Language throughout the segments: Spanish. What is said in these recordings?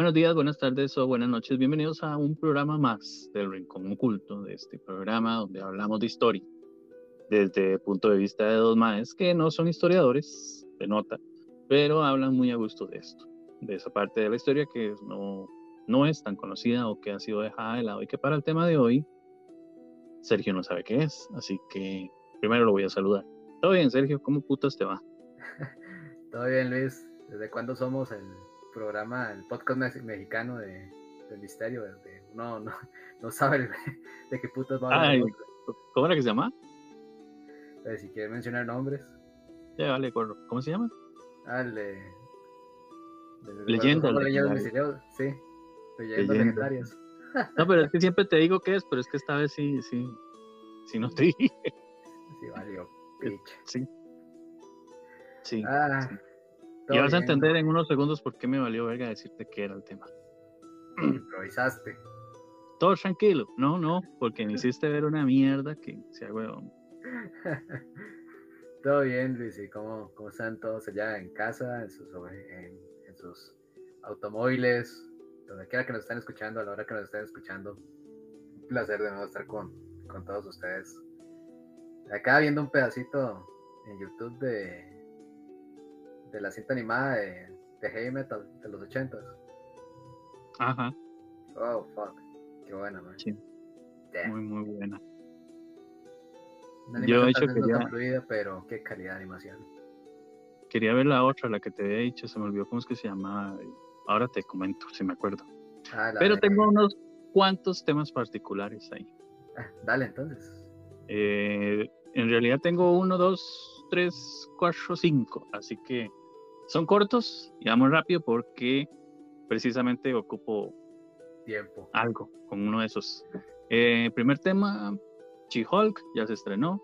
Buenos días, buenas tardes o buenas noches. Bienvenidos a un programa más del Rincón Oculto, de este programa donde hablamos de historia desde el punto de vista de dos maes que no son historiadores, de nota, pero hablan muy a gusto de esto, de esa parte de la historia que no, no es tan conocida o que ha sido dejada de lado y que para el tema de hoy Sergio no sabe qué es, así que primero lo voy a saludar. Todo bien, Sergio, ¿cómo putas te va? Todo bien, Luis. ¿Desde cuándo somos el programa, el podcast mexicano de, del misterio? uno no, no sabe de qué putas va a hablar. ¿Cómo era que se llama? Eh, si quiere mencionar nombres. Ya, vale, ¿cómo se llama? Ah, el de... Leyenda. Sí, leyendas legendarias. No, pero es que siempre te digo qué es, pero es que esta vez sí, sí, sí no te dije. Sí, valió, Sí. Sí. Ah, Y vas a entender en unos segundos por qué me valió verga decirte que era el tema. Improvisaste. Todo tranquilo. No, no, porque me hiciste ver una mierda que sea huevón. Todo bien, Luis. ¿Y cómo, cómo están todos allá en casa, en sus, en sus automóviles, donde quiera que nos estén escuchando, a la hora que nos estén escuchando. Un placer de nuevo estar con, con todos ustedes. Acá viendo un pedacito en YouTube de, de la cinta animada de, de Heavy Metal de los ochentas. Ajá. Oh, fuck. Qué buena, man. Sí. Muy, muy buena. Yo he hecho quería... fluida, pero qué calidad de animación. Quería ver la otra, la que te había dicho, se me olvidó cómo es que se llamaba. Ahora te comento, si me acuerdo. Ah, Pero tengo unos cuantos temas particulares ahí. Ah, dale, entonces. Eh, en realidad tengo uno, dos, tres, cuatro, cinco. Así que son cortos y vamos rápido porque precisamente ocupo tiempo. Algo con uno de esos. Eh, primer tema, She-Hulk, ya se estrenó.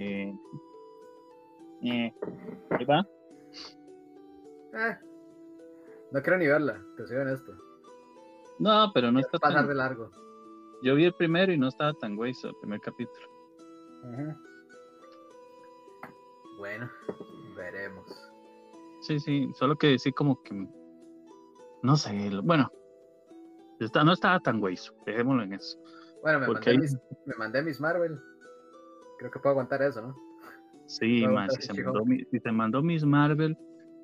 eh, eh, ahí va. Eh, no quiero ni verla, te soy honesto. No, pero no está pasar de largo. Yo vi el primero y no estaba tan güey el primer capítulo. Bueno, veremos. Sí, sí, solo que sí como que no sé, bueno, está, no estaba tan güey, dejémoslo en eso. Bueno, me mandé, mis, me mandé mis Marvel. Creo que puedo aguantar eso, ¿no? Sí, más, si, se mandó, si te mandó Miss Marvel,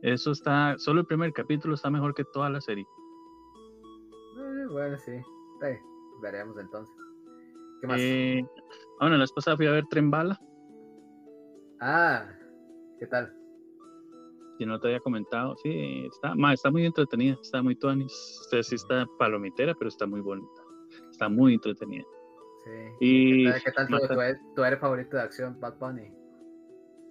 eso está, solo el primer capítulo está mejor que toda la serie. Eh, bueno, sí. veremos entonces. ¿Qué más? Eh, bueno, la esposa fui a ver Tren Bala. Ah, ¿qué tal? Si no te había comentado, sí, está, está muy entretenida, está muy tuanis. Usted sí está palomitera, pero está muy bonita. Está muy entretenida. Sí. Y ¿Qué tal, tu, tu, eres favorito de acción, Bad Bunny?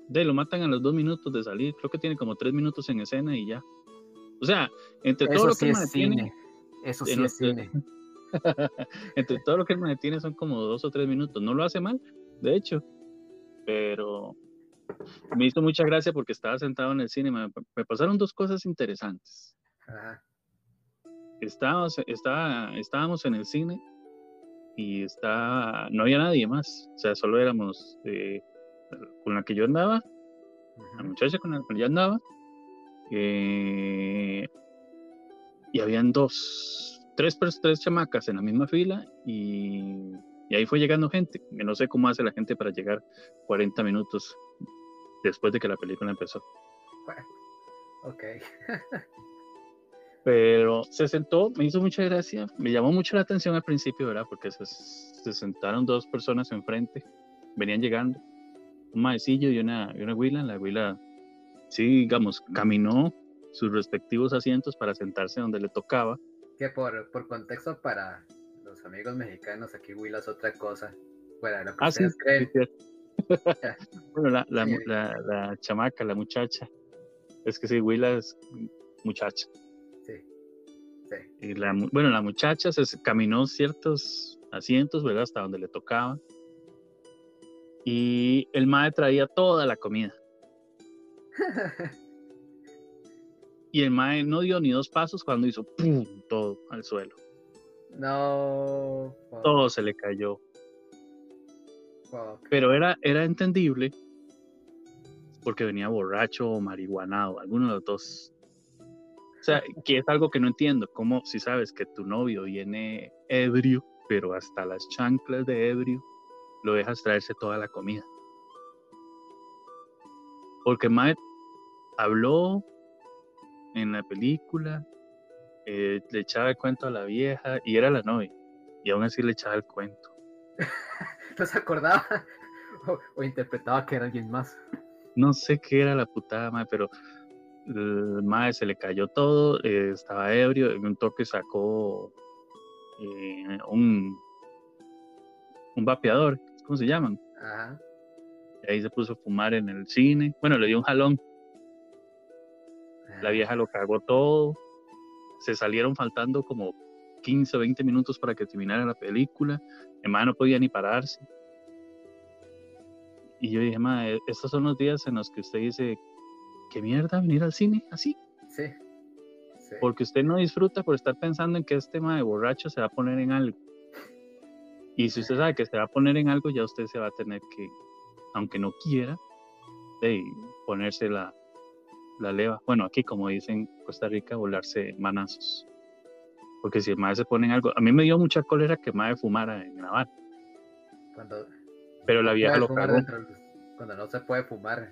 de lo matan a los dos minutos de salir, creo que tiene como tres minutos en escena y ya. O sea, entre todo lo que me detiene, eso sí es cine. entre todo lo que me detiene son como dos o tres minutos. No lo hace mal, de hecho, pero me hizo mucha gracia porque estaba sentado en el cine. Me, pasaron dos cosas interesantes. Estábamos, estaba, estábamos en el cine y está, no había nadie más. O sea, solo éramos eh, con la que yo andaba, la muchacha con la que yo andaba, eh, y habían dos, tres, tres chamacas en la misma fila y, y, ahí fue llegando gente, que no sé cómo hace la gente para llegar 40 minutos después de que la película empezó. ok. Pero se sentó, me hizo mucha gracia, me llamó mucho la atención al principio, ¿verdad? Porque se, se sentaron dos personas enfrente, venían llegando un maecillo y una, y una huila. La huila, sí, digamos, caminó sus respectivos asientos para sentarse donde le tocaba. Que por, por contexto para los amigos mexicanos, aquí huila es otra cosa. Bueno, lo que ah, sí, bueno, la, la, la, la, chamaca, la muchacha. Es que sí, huila es muchacha. Sí. sí. Y la, bueno, la muchacha se caminó ciertos asientos, ¿verdad? Hasta donde le tocaba. Y el mae traía toda la comida. y el mae no dio ni dos pasos cuando hizo ¡pum! todo al suelo. No. Todo se le cayó. Pero era, era entendible porque venía borracho o marihuanado, alguno de los dos. O sea, que es algo que no entiendo. Como si sabes que tu novio viene ebrio, pero hasta las chanclas de ebrio, lo dejas traerse toda la comida. Porque Matt habló en la película, eh, le echaba el cuento a la vieja y era la novia. Y aún así le echaba el cuento. ¿No se acordaba? O, interpretaba que era alguien más. No sé qué era la putada, madre, pero el madre se le cayó todo, eh, estaba ebrio, en un toque sacó eh, un, un vapeador, ¿cómo se llaman? Ajá. Y ahí se puso a fumar en el cine. Bueno, le dio un jalón. La ah. vieja lo cagó todo. Se salieron faltando como 15 o 20 minutos para que terminara la película. Mi madre no podía ni pararse. Y yo dije, madre, estos son los días en los que usted dice, ¿qué mierda venir al cine así? Sí. Porque usted no disfruta por estar pensando en que este tema de borracho se va a poner en algo. Y si usted sabe que se va a poner en algo, ya usted se va a tener que, aunque no quiera, de ponerse la, la leva. Bueno, aquí como dicen en Costa Rica, volarse manazos. Porque si el madre se pone en algo, a mí me dio mucha cólera que madre fumara en grabar. Cuando pero la vieja lo cagó. cuando no se puede fumar.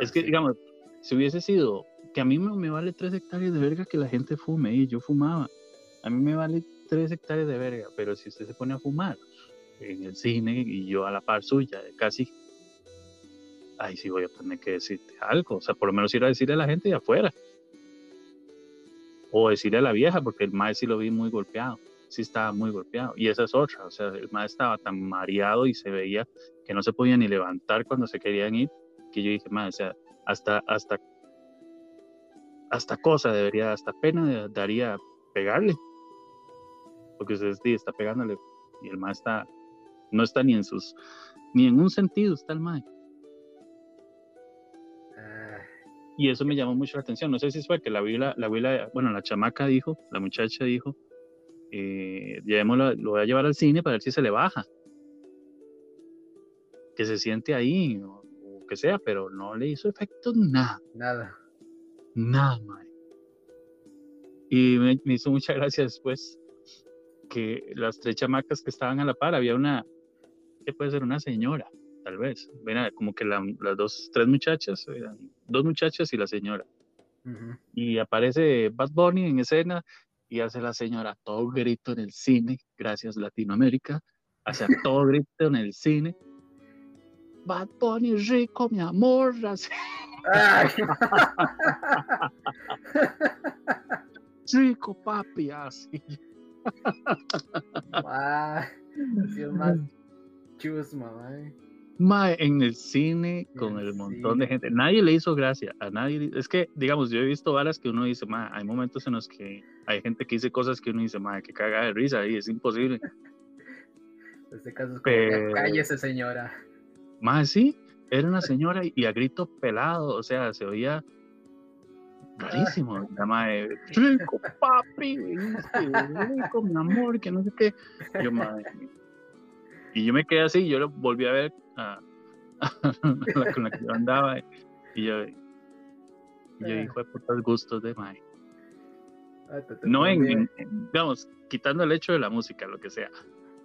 Es que, digamos, si hubiese sido que a mí me, me, vale tres hectáreas de verga que la gente fume y yo fumaba. A mí me vale tres hectáreas de verga, pero si usted se pone a fumar en el cine y yo a la par suya, casi, ahí sí voy a tener que decirte algo. O sea, por lo menos ir a decirle a la gente de afuera. O decirle a la vieja, porque el maestro sí lo vi muy golpeado. Sí estaba muy golpeado. Y esa es otra. O sea, el maestro estaba tan mareado y se veía que no se podía ni levantar cuando se querían ir, que yo dije, sea, hasta, hasta, hasta cosa debería, hasta pena daría pegarle. Porque usted está pegándole y el maestro está, no está ni en sus, ni en un sentido está el maestro. Y eso me llamó mucho la atención. No sé si fue que la abuela, la abuela, bueno, la chamaca dijo, la muchacha dijo, eh, lo voy a llevar al cine para ver si se le baja. Que se siente ahí, que sea, pero no le hizo efecto nada. Nada. Nada, madre. Y me, hizo mucha gracia después que las tres chamacas que estaban a la par, había una, que puede ser una señora, tal vez. Ven, como que las dos, tres muchachas, dos muchachas y la señora. Y aparece Bad Bunny en escena y hace la señora todo grito en el cine, gracias Latinoamérica, hace todo grito en el cine Bad Bunny rico, mi amor. rico, papi, así. más chusma, mae. en el cine con el montón de gente, nadie le hizo gracia, a nadie, es que, digamos, yo he visto varas que uno dice, mae, hay momentos en los que hay gente que dice cosas que uno dice, mae, que caga de risa y es imposible. Este caso es como, cállese señora. Más sí, era una señora y a grito pelado, o sea, se oía rarísimo. La madre, rico papi, rico mi amor, que no sé qué. Yo, madre. Y yo me quedé así, yo lo volví a ver a, la con la que yo andaba y yo, y yo hijo de putas gustos de madre. Ah, no en, digamos, quitando el hecho de la música, lo que sea,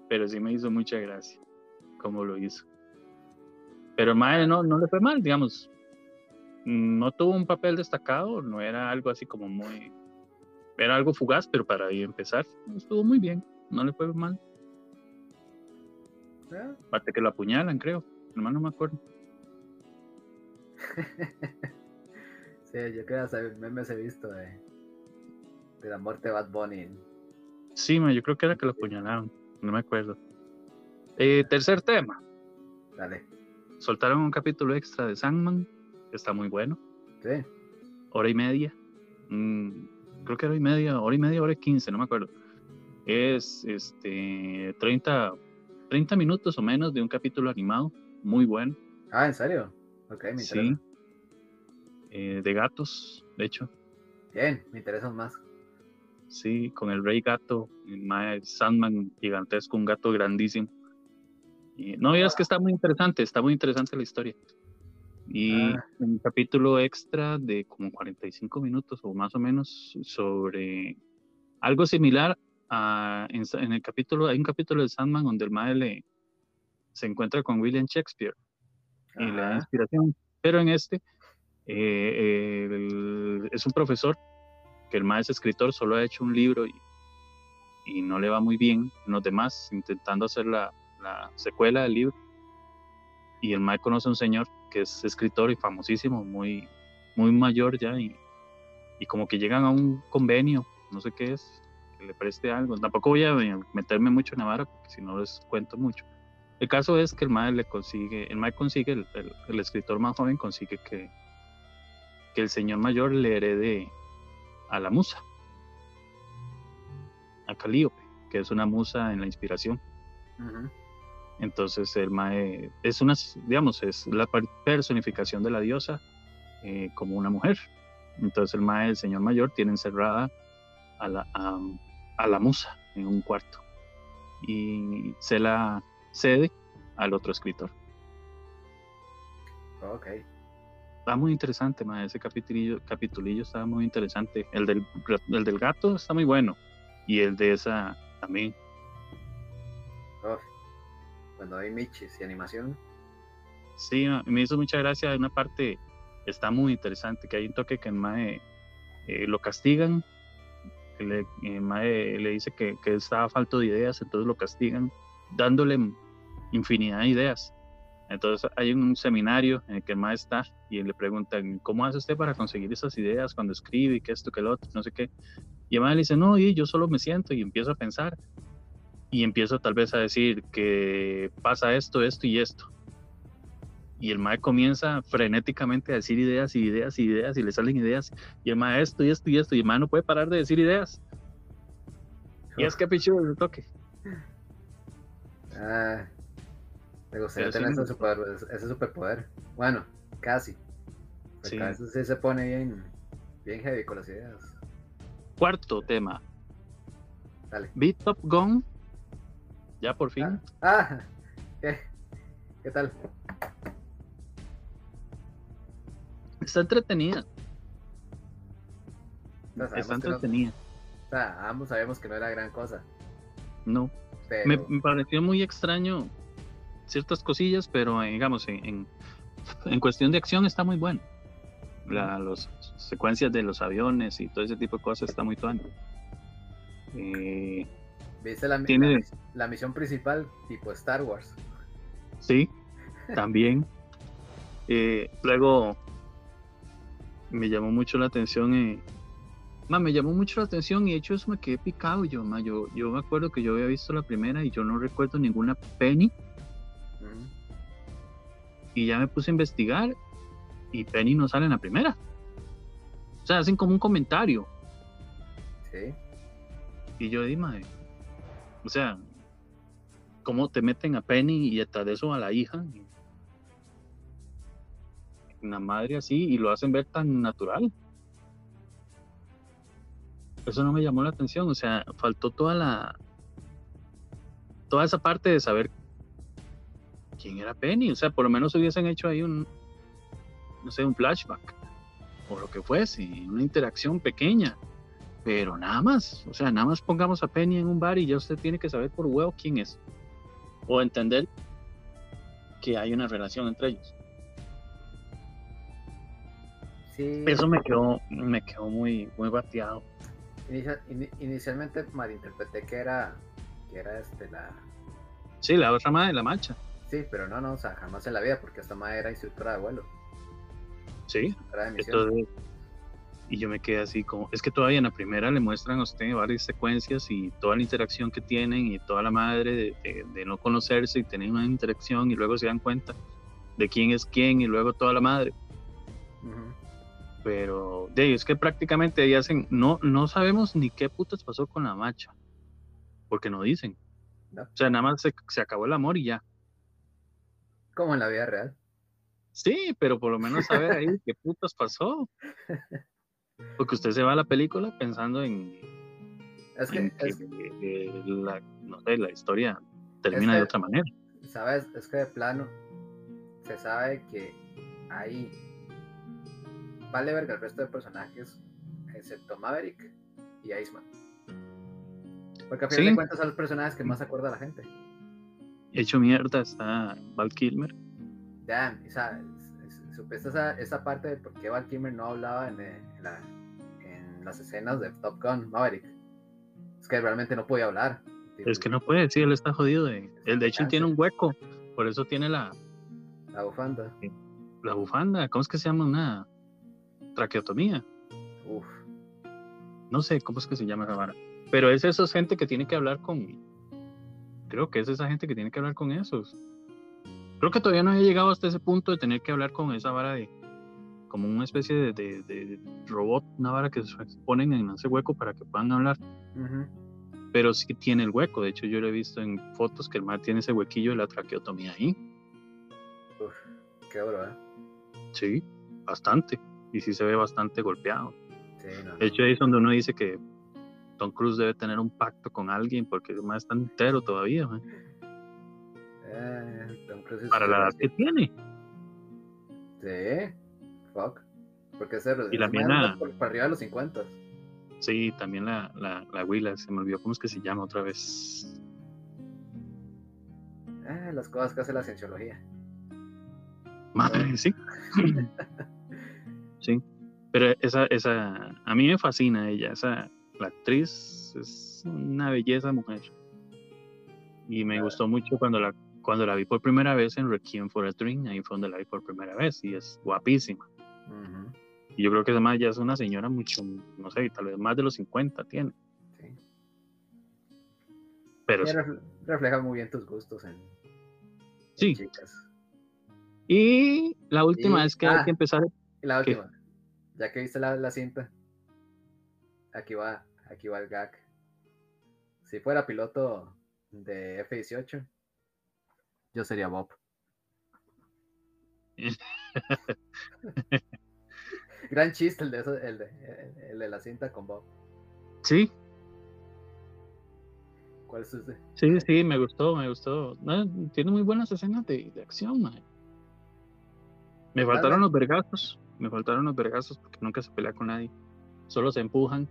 pero sí me hizo mucha gracia como lo hizo. Pero el no, no le fue mal, digamos. No tuvo un papel destacado, no era algo así como muy. Era algo fugaz, pero para empezar, estuvo muy bien, no le fue mal. Aparte que lo apuñalan, creo. Hermano, no me acuerdo. sí, yo creo que memes he visto de, de la muerte de Bad Bunny. Sí, yo creo que era que lo apuñalaron, no me acuerdo. Eh, tercer tema. Dale soltaron un capítulo extra de Sandman, que está muy bueno. Sí. Hora y media. Mm, creo que hora y media, hora y media, hora y quince, no me acuerdo. Es este 30, 30 minutos o menos de un capítulo animado, muy bueno. Ah, ¿en serio? Ok, me interesa. Sí. Eh, de gatos, de hecho. Bien, me interesan más. Sí, con el rey gato, el Sandman gigantesco, un gato grandísimo no, es que está muy interesante, está muy interesante la historia. Y Ah. un capítulo extra de como 45 minutos o más o menos sobre algo similar a, en, en el capítulo, hay un capítulo de Sandman donde el mae le- se encuentra con William Shakespeare y le da Ajá. inspiración. Pero en este eh, el- es un profesor que el mae es escritor, solo ha hecho un libro y, y no le va muy bien en los demás, intentando hacer la, la secuela del libro. Y el mae conoce a un señor que es escritor y famosísimo, muy, muy mayor ya, y, y como que llegan a un convenio, no sé qué es, que le preste algo. Tampoco voy a meterme mucho en la vara, porque si no les cuento mucho. El caso es que el mae le consigue, el mae consigue, el, el- el escritor más joven consigue que, que el señor mayor le herede a la musa, a Calíope, que es una musa en la inspiración. Entonces el Mae es una, digamos, es la per- personificación de la diosa eh, como una mujer. Entonces el Mae, el señor mayor, tiene encerrada a la, a, a la musa en un cuarto y se la cede al otro escritor. Ok. Está muy interesante, Mae, ese capitulillo, capitulillo está muy interesante. El del, el del gato está muy bueno y el de esa también. Cuando hay michis y animación. Sí, ma- me hizo mucha gracia. Una parte está muy interesante, que hay un toque que el Mae eh, lo castigan. Le, Mae le dice que, que estaba falto de ideas, entonces lo castigan, dándole infinidad de ideas. Entonces hay un seminario en el que el Mae está y le preguntan, ¿cómo hace usted para conseguir esas ideas cuando escribe y que esto, que lo otro, no sé qué? Y el Mae le dice, no, y yo solo me siento y empiezo a pensar. Y empiezo tal vez a decir que pasa esto, esto y esto y el mae comienza frenéticamente a decir ideas y ideas y ideas y le salen ideas y el mae esto y esto y esto y el mae no puede parar de decir ideas y es que pichu el toque Ah, me gustaría Pero tener ese, super- ese superpoder. Bueno, casi. Porque Sí. a veces sí se pone bien, bien heavy con las ideas. cuarto tema Dale. Beat Top Gun ya por fin Ah, ah, ¿qué? ¿Qué tal? Está entretenida sabemos está no- entretenida o sea, ambos sabíamos que no era gran cosa. no Pero me, me pareció muy extraño ciertas cosillas pero eh, digamos en, en, en cuestión de acción está muy bueno la los secuencias de los aviones y todo ese tipo de cosas está muy tuano. Eh, viste la, tiene- la misión principal tipo Star Wars. Sí, también. Eh, luego me llamó mucho la atención. eh, ma, me llamó mucho la atención y de hecho eso me quedé picado yo, ma, yo. Yo me acuerdo que yo había visto la primera y yo no recuerdo ninguna Penny y ya me puse a investigar y Penny no sale en la primera. O sea, hacen como un comentario Sí. y yo dije, o sea, ¿cómo te meten a Penny y hasta de eso a la hija? Una madre así y lo hacen ver tan natural. Eso no me llamó la atención, o sea, faltó toda la toda esa parte de saber quién era Penny, o sea, por lo menos hubiesen hecho ahí un no sé, un flashback o lo que fuese, una interacción pequeña, pero nada más, o sea, nada más pongamos a Penny en un bar y ya usted tiene que saber por huevo quién es o entender que hay una relación entre ellos. Sí. Eso me quedó, me quedó muy, muy bateado. Inicia- ini- inicialmente malinterpreté que era, que era este, la... Sí, la otra madre, la mancha. Sí, pero no, no, o sea, jamás en la vida, porque esta madre era instructora de vuelo, Sí, de entonces, y yo me quedé así como, es que todavía en la primera le muestran a usted varias secuencias y toda la interacción que tienen y toda la madre de, de- de no conocerse y tener una interacción y luego se dan cuenta de quién es quién y luego toda la madre. Pero de es que prácticamente ahí hacen, no, no sabemos ni qué putas pasó con la macha, porque no dicen. No. O sea, nada más se, se acabó el amor y ya. Como en la vida real. Sí, pero por lo menos saber ahí qué putas pasó. Porque usted se va a la película pensando en, Es que, en que, es- eh, la, no sé, la historia termina que- de otra manera. ¿sabes? Es que de plano se sabe que ahí vale verga el resto de personajes, excepto Maverick y Iceman. Porque a fin de cuentas son los personajes que más acuerda a la gente. Hecho mierda está Val Kilmer. Damn, esa, esa, esa parte de por qué Val Kilmer no hablaba en, eh, en, las escenas de Top Gun Maverick. Es que realmente no podía hablar. Es que no puede, sí, él está jodido. De, él de hecho tiene un hueco, por eso tiene la... La bufanda. La bufanda, ¿cómo es que se llama? Una traqueotomía. Uf. No sé cómo es que se llama esa vara. Pero es esa gente que tiene que hablar con. Creo que es esa gente que tiene que hablar con esos. Creo que todavía no he llegado hasta ese punto de tener que hablar con esa vara de. Como una especie de, de, robot, una vara que se ponen en ese hueco para que puedan hablar. Pero sí tiene el hueco. De hecho, yo lo he visto en fotos que el mar tiene ese huequillo de la traqueotomía ahí. Uf, qué duro, ¿eh? Sí, bastante. Y sí se ve bastante golpeado. De hecho, ahí es donde uno dice que Tom Cruise debe tener un pacto con alguien porque el más está entero todavía. Eh, Para la edad que tiene. Sí, fuck. Porque se y la mina, para arriba de los 50. Sí, también la, la, la Willa, se me olvidó cómo es que se llama otra vez. Eh, las cosas que hace la cienciología. Madre, sí. sí. Pero esa, esa, a mí me fascina ella, esa, la actriz es una belleza mujer. Y me gustó mucho cuando la, cuando la vi por primera vez en Requiem for a Dream, ahí fue donde la vi por primera vez, y es guapísima. Y yo creo que además ya es una señora mucho, no sé, tal vez más de los 50 tiene. Sí. Pero refleja muy bien tus gustos en, sí. Y la última es que hay ah, que empezar. La última ya que viste la, cinta, aquí va, aquí va el gag. Si fuera piloto de F-18, yo sería Bob. Gran chiste el de, eso, el, de, el de la cinta con Bob. Sí. ¿Cuál es ese? Sí, sí, me gustó, me gustó. tiene muy buenas escenas de, acción, Me faltaron los vergazos. Me faltaron los vergazos porque nunca se pelea con nadie. Solo se empujan.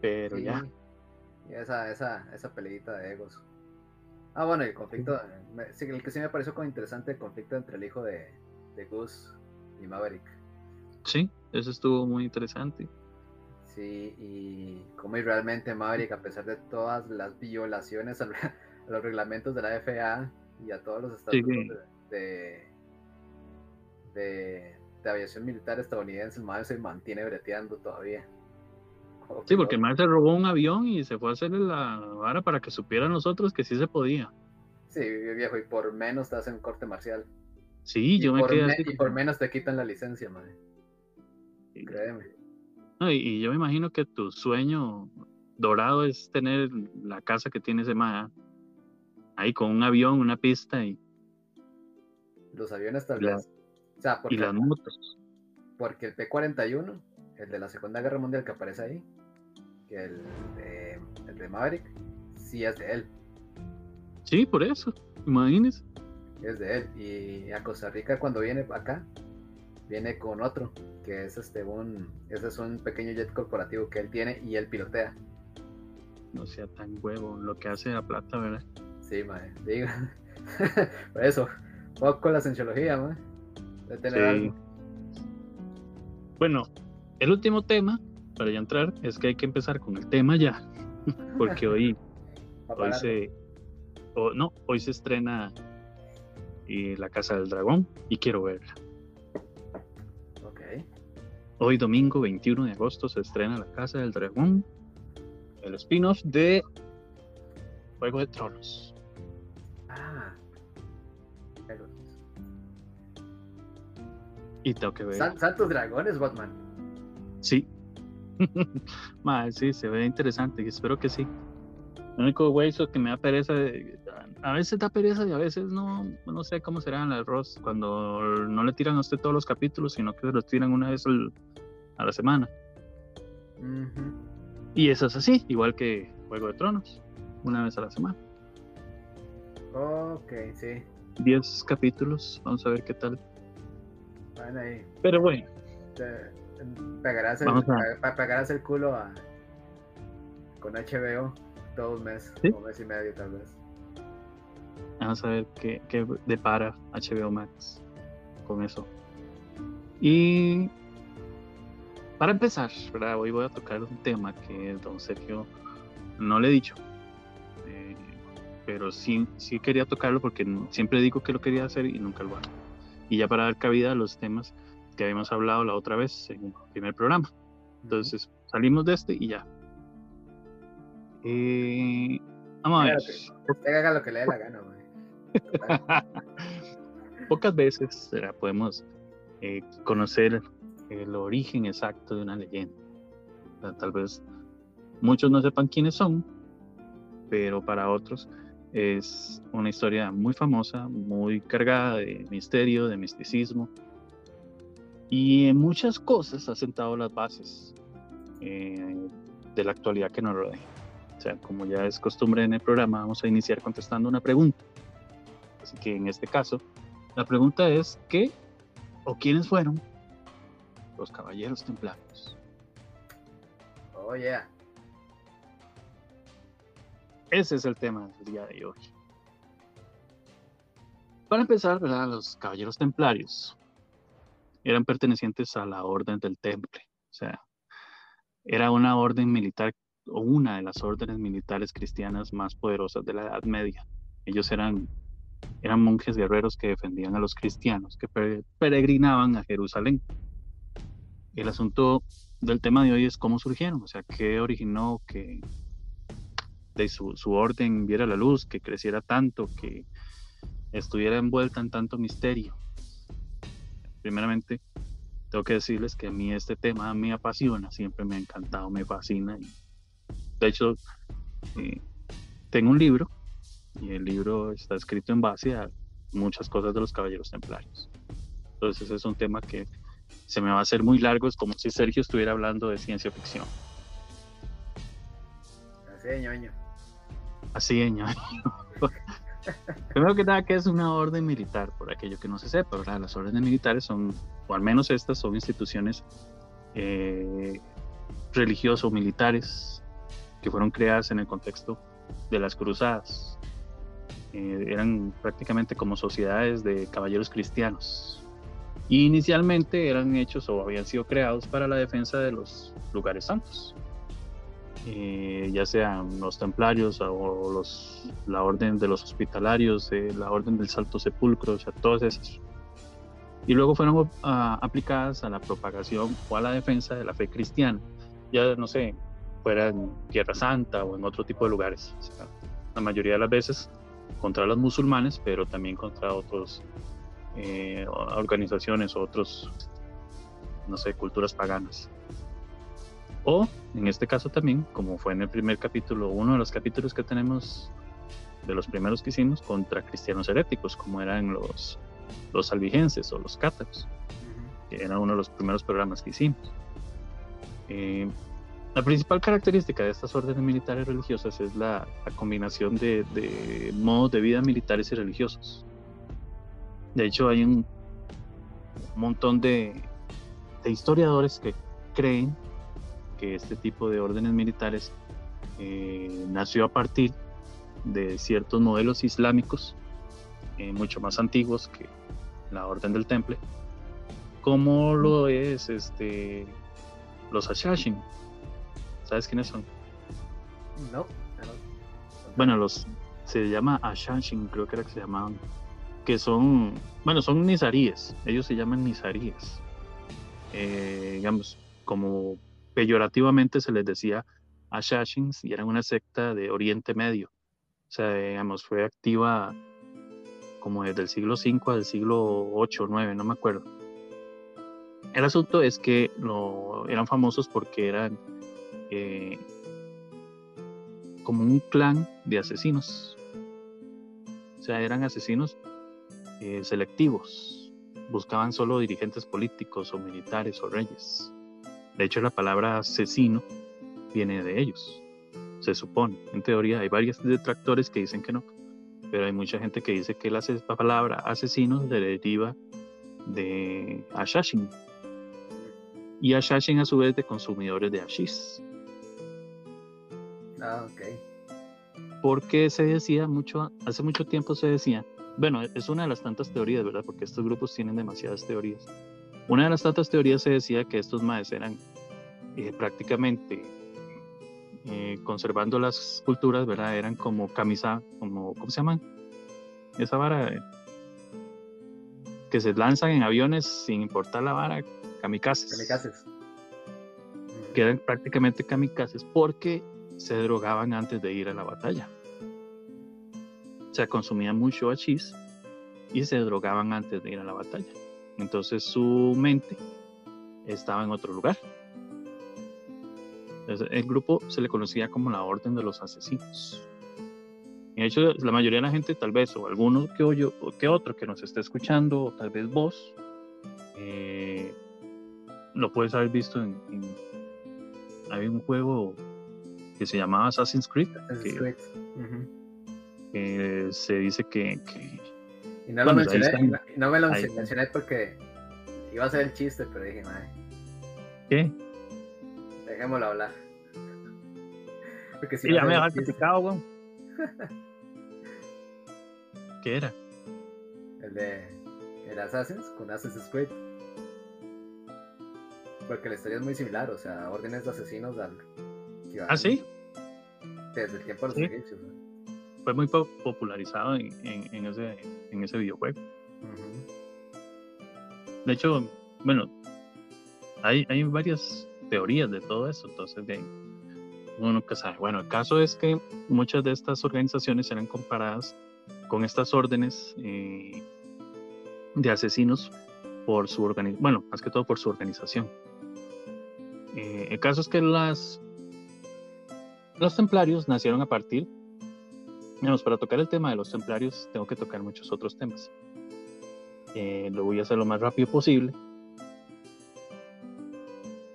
Pero ya. Y esa, esa, esa peleita de egos. Ah, bueno, el conflicto. el que sí me pareció como interesante el conflicto entre el hijo de, de Gus y Maverick. Sí, eso estuvo muy interesante. Sí, y como realmente Maverick, a pesar de todas las violaciones a, los reglamentos de la FAA y a todos los estatutos de, de, aviación militar estadounidense, el MAE se mantiene breteando todavía. sí, porque el MAE se robó un avión y se fue a hacerle la vara para que supieran nosotros que sí se podía. Sí, viejo, y por menos te hacen corte marcial. Sí, yo me quedé así. Y por menos te quitan la licencia, madre. Créeme. y, yo me imagino que tu sueño dorado es tener la casa que tiene ese MAE. Ahí con un avión, una pista y. Los aviones tal vez y las motos. Porque el P-41, el de la Segunda Guerra Mundial que aparece ahí, que el de, el de Maverick, sí es de él. Sí, por eso, imagínese. Es de él. Y a Costa Rica cuando viene acá, viene con otro, que es este un, ese es un pequeño jet corporativo que él tiene y él pilotea. No sea tan huevo lo que hace la plata, ¿verdad? Sí, madre, diga. por eso, poco la cienciología, madre. Bueno, el último tema, para ya entrar, es que hay que empezar con el tema ya. Porque hoy, hoy se. no, hoy se estrena y La Casa del Dragón y quiero verla. Ok. Hoy, domingo 21 de agosto, se estrena La Casa del Dragón, el spin-off de Juego de Tronos. Y tengo que ver. Santos Dragones, Batman. Sí. sí, se ve interesante y espero que sí. Lo único güey que me da pereza, a veces da pereza y a veces no, no sé cómo será en el arroz cuando no le tiran a usted todos los capítulos, sino que se los tiran una vez a la semana. Y eso es así, igual que Juego de Tronos, una vez a la semana. Ok, sí. 10 capítulos. Vamos a ver qué tal. Ahí. Pero bueno. Te pegarás el, a- el culo a, con HBO todo un mes, ¿Sí? un mes y medio tal vez. Vamos a ver qué, qué depara HBO Max con eso. Y para empezar, ¿verdad? hoy voy a tocar un tema que don Sergio no le he dicho. eh, pero sí, sí quería tocarlo porque siempre digo que lo quería hacer y nunca lo hago. Y ya para dar cabida a los temas que habíamos hablado la otra vez en el primer programa. Entonces salimos de este y ya. Eh, vamos a ver. Usted haga lo que le dé la gana, güey. Pocas veces podemos eh, conocer el origen exacto de una leyenda. O sea, tal vez muchos no sepan quiénes son, pero para otros es una historia muy famosa, muy cargada de misterio, de misticismo. Y en muchas cosas ha sentado las bases eh, de la actualidad que nos rodea. O sea, como ya es costumbre en el programa, vamos a iniciar contestando una pregunta. Así que en este caso, la pregunta es, ¿qué o quiénes fueron los caballeros templarios? Oh, yeah. Ese es el tema del día de hoy. Para empezar, ¿verdad? los caballeros templarios eran pertenecientes a la orden del temple. O sea, era una orden militar o una de las órdenes militares cristianas más poderosas de la Edad Media. Ellos eran, eran monjes guerreros que defendían a los cristianos, que pere- peregrinaban a Jerusalén. El asunto del tema de hoy es cómo surgieron, o sea, qué originó que de su, su orden viera la luz, que creciera tanto, que estuviera envuelta en tanto misterio. Primeramente, tengo que decirles que a mí este tema me apasiona, siempre me ha encantado, me fascina. Y, de hecho, eh, tengo un libro y el libro está escrito en base a muchas cosas de los caballeros templarios. Entonces es un tema que se me va a hacer muy largo, es como si Sergio estuviera hablando de ciencia ficción. Así ñoño. Ñoño. Primero que nada, que es una orden militar? Por aquello que no se sepa, ¿verdad? Las órdenes militares son, o al menos estas, son instituciones eh, religiosas o militares que fueron creadas en el contexto de las cruzadas. Eh, eran prácticamente como sociedades de caballeros cristianos. Y inicialmente eran hechos o habían sido creados para la defensa de los lugares santos eh, ya sean los templarios o los, la orden de los hospitalarios, eh, la orden del Salto Sepulcro, o sea, todas esas. Y luego fueron ah, aplicadas a la propagación o a la defensa de la fe cristiana, ya no sé, fuera en Tierra Santa o en otro tipo de lugares. O sea, la mayoría de las veces contra los musulmanes, pero también contra otros eh, organizaciones o otros, no sé, culturas paganas. O, en este caso también, como fue en el primer capítulo, uno de los capítulos que tenemos, de los primeros que hicimos, contra cristianos heréticos, como eran los, los albigenses o los cátaros, que era uno de los primeros programas que hicimos. Eh, la principal característica de estas órdenes militares religiosas es la, la combinación de, de modos de vida militares y religiosos. De hecho, hay un montón de, de historiadores que creen que este tipo de órdenes militares eh, nació a partir de ciertos modelos islámicos eh, mucho más antiguos que la orden del temple, como lo es este, los Ashashin. ¿Sabes quiénes son? No, no. Bueno, los se llama Ashashin, creo que era que se llamaban, que son, bueno, son nizaríes, ellos se llaman nizaríes. Eh, digamos, como peyorativamente se les decía Ashashins y eran una secta de Oriente Medio. O sea, digamos, fue activa como desde el siglo V al siglo 8 o 9, no me acuerdo. El asunto es que eran famosos porque eran eh, como un clan de asesinos. O sea, eran asesinos eh, selectivos. Buscaban solo dirigentes políticos o militares o reyes. De hecho, la palabra asesino viene de ellos, se supone. En teoría, hay varios detractores que dicen que no, pero hay mucha gente que dice que la palabra asesinos deriva de Ashashin. Y Ashashin a su vez de consumidores de Ashis. Ah, ok. Porque se decía mucho, hace mucho tiempo se decía, bueno, es una de las tantas teorías, ¿verdad? Porque estos grupos tienen demasiadas teorías. Una de las tantas teorías se decía que estos maes eran eh, prácticamente eh, conservando las culturas, ¿verdad? Eran como camisa, como, ¿cómo se llaman? Esa vara eh, que se lanzan en aviones sin importar la vara, kamikazes. Kamikazes. Que eran prácticamente kamikazes porque se drogaban antes de ir a la batalla. O sea, consumían mucho hachís y se drogaban antes de ir a la batalla. Entonces su mente estaba en otro lugar. el grupo se le conocía como la Orden de los Asesinos. De hecho, la mayoría de la gente, tal vez, o alguno que, o que otro que nos esté escuchando, o tal vez vos, eh, lo puedes haber visto en, Hay un juego que se llamaba Assassin's Creed. que, se dice que, y no lo mencioné, no, me lo mencioné porque iba a ser el chiste, pero dije, madre. ¿Qué? Dejémoslo hablar. Porque si sí, ya me había criticado, weón. ¿Qué era? El de el Assassin's con Assassin's Creed. Porque la historia es muy similar, o sea, órdenes de asesinos al. ¿Ah, sí? Desde el tiempo de los egipcios. Fue muy popularizado en, en, ese, en ese videojuego. De hecho, bueno, hay, hay varias teorías de todo eso, entonces de, uno nunca sabe. Bueno, el caso es que muchas de estas organizaciones eran comparadas con estas órdenes eh, de asesinos por su organización, bueno, más que todo por su organización. Eh, el caso es que las, los templarios nacieron a partir, digamos, para tocar el tema de los templarios tengo que tocar muchos otros temas. Eh, lo voy a hacer lo más rápido posible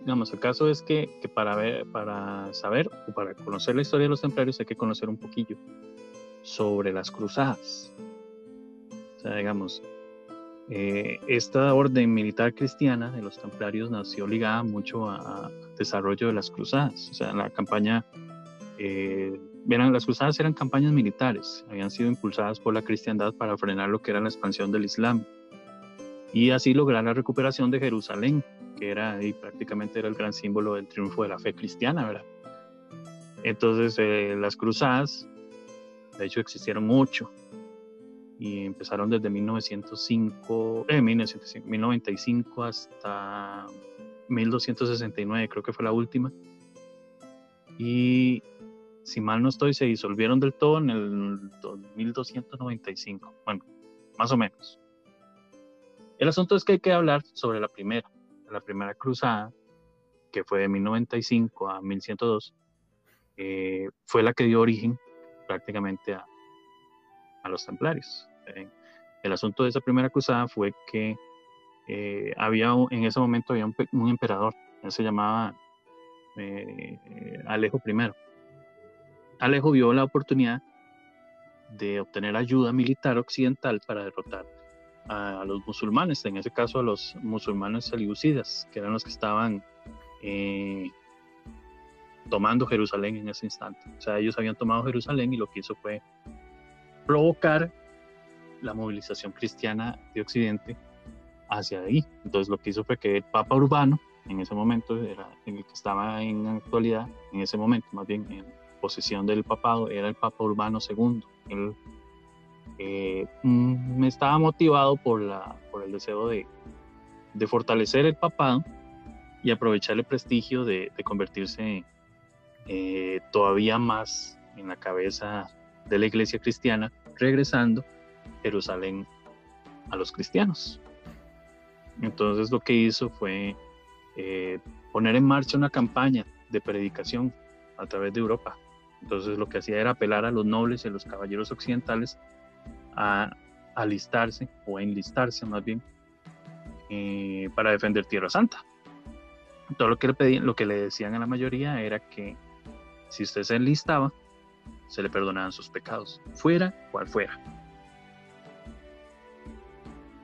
digamos, el caso es que, para, ver, para saber o para conocer la historia de los templarios hay que conocer un poquillo sobre las cruzadas. O sea, digamos, eh, esta orden militar cristiana de los templarios nació ligada mucho al desarrollo de las cruzadas. O sea, la campaña, eh, las cruzadas eran campañas militares, habían sido impulsadas por la cristiandad para frenar lo que era la expansión del Islam y así lograr la recuperación de Jerusalén que era y prácticamente era el gran símbolo del triunfo de la fe cristiana, ¿verdad? Entonces eh, las cruzadas, de hecho existieron ocho y empezaron desde 1905, eh, 1995 hasta 1269, creo que fue la última. Y si mal no estoy, se disolvieron del todo en el 1295, bueno, más o menos. El asunto es que hay que hablar sobre la primera, la primera cruzada, que fue de 1095 a 1102, eh, fue la que dio origen prácticamente a, a los templarios. Eh, el asunto de esa primera cruzada fue que eh, había en ese momento había un, emperador, él se llamaba Alejo I. Alejo vio la oportunidad de obtener ayuda militar occidental para derrotar a, los musulmanes, en ese caso a los musulmanes saliucidas, que eran los que estaban eh, tomando Jerusalén en ese instante. O sea, ellos habían tomado Jerusalén y lo que hizo fue provocar la movilización cristiana de Occidente hacia ahí. Entonces lo que hizo fue que el Papa Urbano, en ese momento, era el que estaba en actualidad, en ese momento, más bien en posesión del papado, era el Papa Urbano II. Él eh, mm, me estaba motivado por, la, por el deseo de, de fortalecer el papado y aprovechar el prestigio de, de convertirse eh, todavía más en la cabeza de la iglesia cristiana, regresando Jerusalén a los cristianos. Entonces lo que hizo fue eh, poner en marcha una campaña de predicación a través de Europa. Entonces lo que hacía era apelar a los nobles y a los caballeros occidentales a alistarse o a enlistarse más bien eh, para defender Tierra Santa. Todo lo que le pedían, lo que le decían a la mayoría era que si usted se enlistaba, se le perdonaban sus pecados, fuera cual fuera.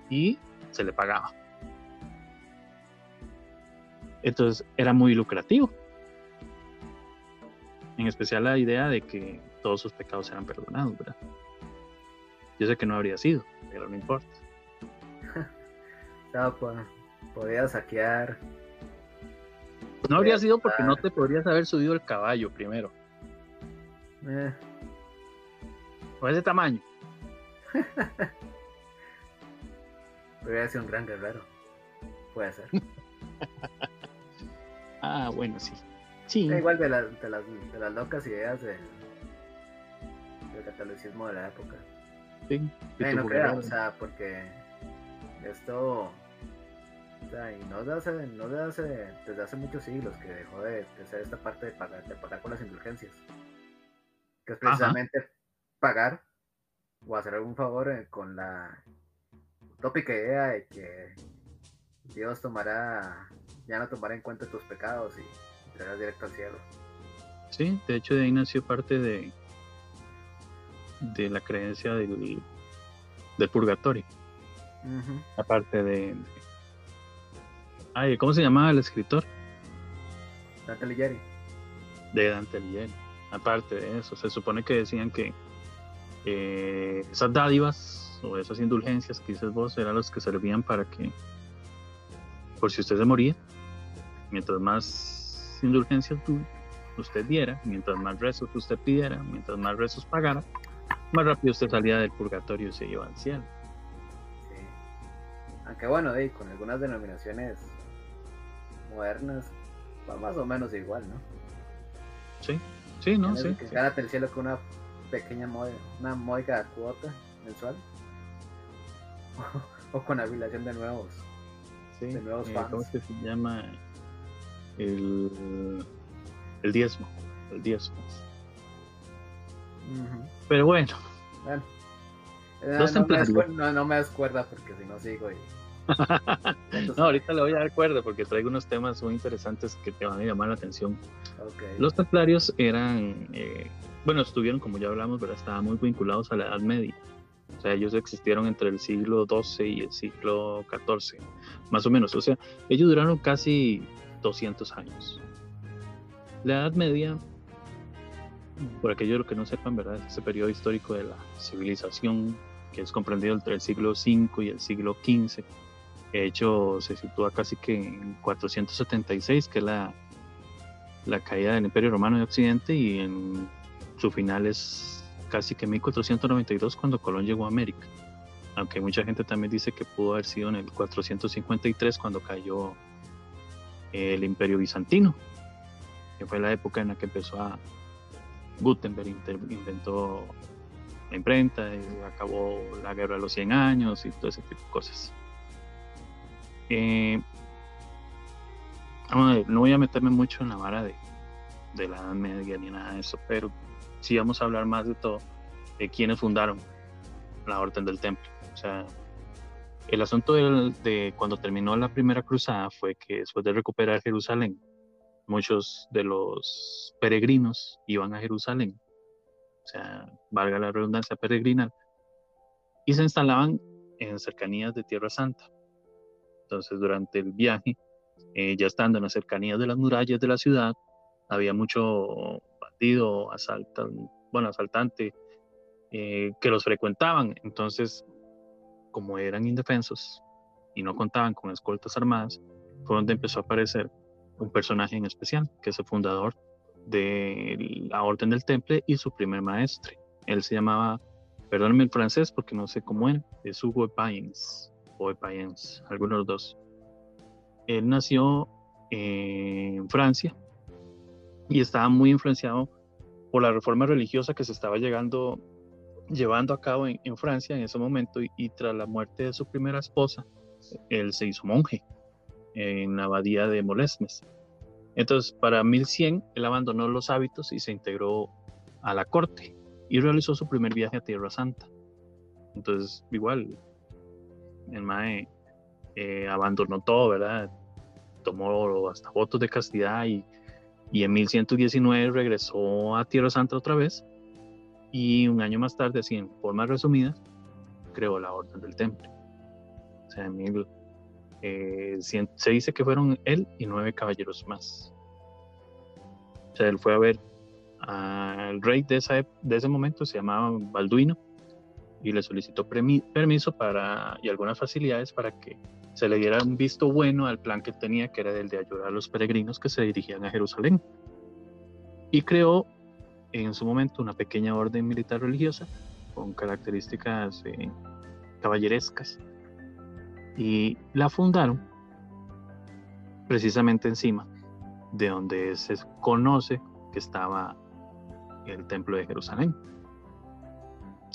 Y se le pagaba. Entonces era muy lucrativo. En especial la idea de que todos sus pecados eran perdonados, ¿verdad? Yo sé que no habría sido, pero no importa. no, pues, podía saquear. No habría sido porque no te podrías haber subido el caballo primero. Eh. O ese tamaño. Podría ser un gran guerrero. Puede ser. ah, bueno, sí. Sí. igual de, las, de, las, de las locas ideas del, del catolicismo de la época. Sí. no creo, o sea, porque esto o sea, y no desde hace, no desde hace, desde hace muchos siglos que dejó de, de ser esta parte de pagar, de pagar con las indulgencias. Que es precisamente pagar o hacer algún favor eh, con la utópica idea de que Dios tomará, ya no tomará en cuenta tus pecados y entrarás directo al cielo. Sí, de hecho de ahí nació parte de, de la creencia del, del purgatorio. Aparte de, Ay, ¿cómo se llamaba el escritor? Dante Alighieri. De Dante Alighieri. Aparte de eso, se supone que decían que esas dádivas o esas indulgencias que dices vos eran los que servían para que, por si usted se moría, mientras más indulgencias usted diera, mientras más rezos usted pidiera, mientras más rezos pagara, más rápido usted salía del purgatorio y se iba al cielo. Sí. Aunque bueno, con algunas denominaciones modernas va más o menos igual, ¿no? Sí, sí, no, sí. Que gánate el cielo con una pequeña moiga, una moiga cuota mensual. o con habilitación de nuevos. Sí, de nuevos eh, ¿Cómo se llama? El, el diezmo. El diezmo. Pero bueno. bueno. Eh, no, me no, me das cuerda porque si no sigo y no, ahorita le voy a dar cuerda porque traigo unos temas muy interesantes que te van a llamar la atención. Los templarios eran, eh, bueno, estuvieron, como ya hablamos, ¿verdad? estaban muy vinculados a la Edad Media. O sea, ellos existieron entre el siglo XII y el siglo XIV, más o menos. O sea, ellos duraron casi 200 años. La Edad Media, por aquellos que no sepan, ¿verdad? Es ese periodo histórico de la civilización que es comprendido entre el siglo V y el siglo XV de hecho se sitúa casi que en 476, que es la, la caída del Imperio Romano de Occidente, y en su final es casi que 1492 cuando Colón llegó a América. Aunque mucha gente también dice que pudo haber sido en el 453 cuando cayó el Imperio Bizantino, que fue la época en la que empezó a Gutenberg inventó la imprenta y acabó la guerra de los 100 años y todo ese tipo de cosas. Eh, no voy a meterme mucho en la vara de, la Edad Media ni nada de eso, pero sí vamos a hablar más de todo, de quienes fundaron la Orden del Templo. O sea, el asunto de cuando terminó la primera cruzada fue que después de recuperar Jerusalén, muchos de los peregrinos iban a Jerusalén, o sea, valga la redundancia peregrinal, y se instalaban en cercanías de Tierra Santa. Entonces, durante el viaje, eh, ya estando en las cercanías de las murallas de la ciudad, había mucho bandido, bueno, asaltante, eh, que los frecuentaban. Entonces, como eran indefensos y no contaban con escoltas armadas, fue donde empezó a aparecer un personaje en especial, que es el fundador de la Orden del Temple y su primer maestre. Él se llamaba, perdónenme el francés porque no sé cómo era, es Hugo Payens o Payens, algunos de los dos. Él nació en Francia y estaba muy influenciado por la reforma religiosa que se estaba llegando, llevando a cabo en, Francia en ese momento y, tras la muerte de su primera esposa, él se hizo monje en la abadía de Molesmes. Entonces, para 1100, él abandonó los hábitos y se integró a la corte y realizó su primer viaje a Tierra Santa. Entonces, igual, el Mae eh, abandonó todo, ¿verdad? Tomó hasta votos de castidad y, y en 1119 regresó a Tierra Santa otra vez Y un año más tarde, así en forma resumida, creó la Orden del Temple. O sea, eh, se dice que fueron él y nueve caballeros más. O sea, él fue a ver al rey de, esa, de ese momento, se llamaba Balduino, y le solicitó permiso para, y algunas facilidades para que se le diera un visto bueno al plan que tenía, que era el de ayudar a los peregrinos que se dirigían a Jerusalén. Y creó en su momento una pequeña orden militar religiosa con características eh, caballerescas y la fundaron precisamente encima de donde se conoce que estaba el templo de Jerusalén.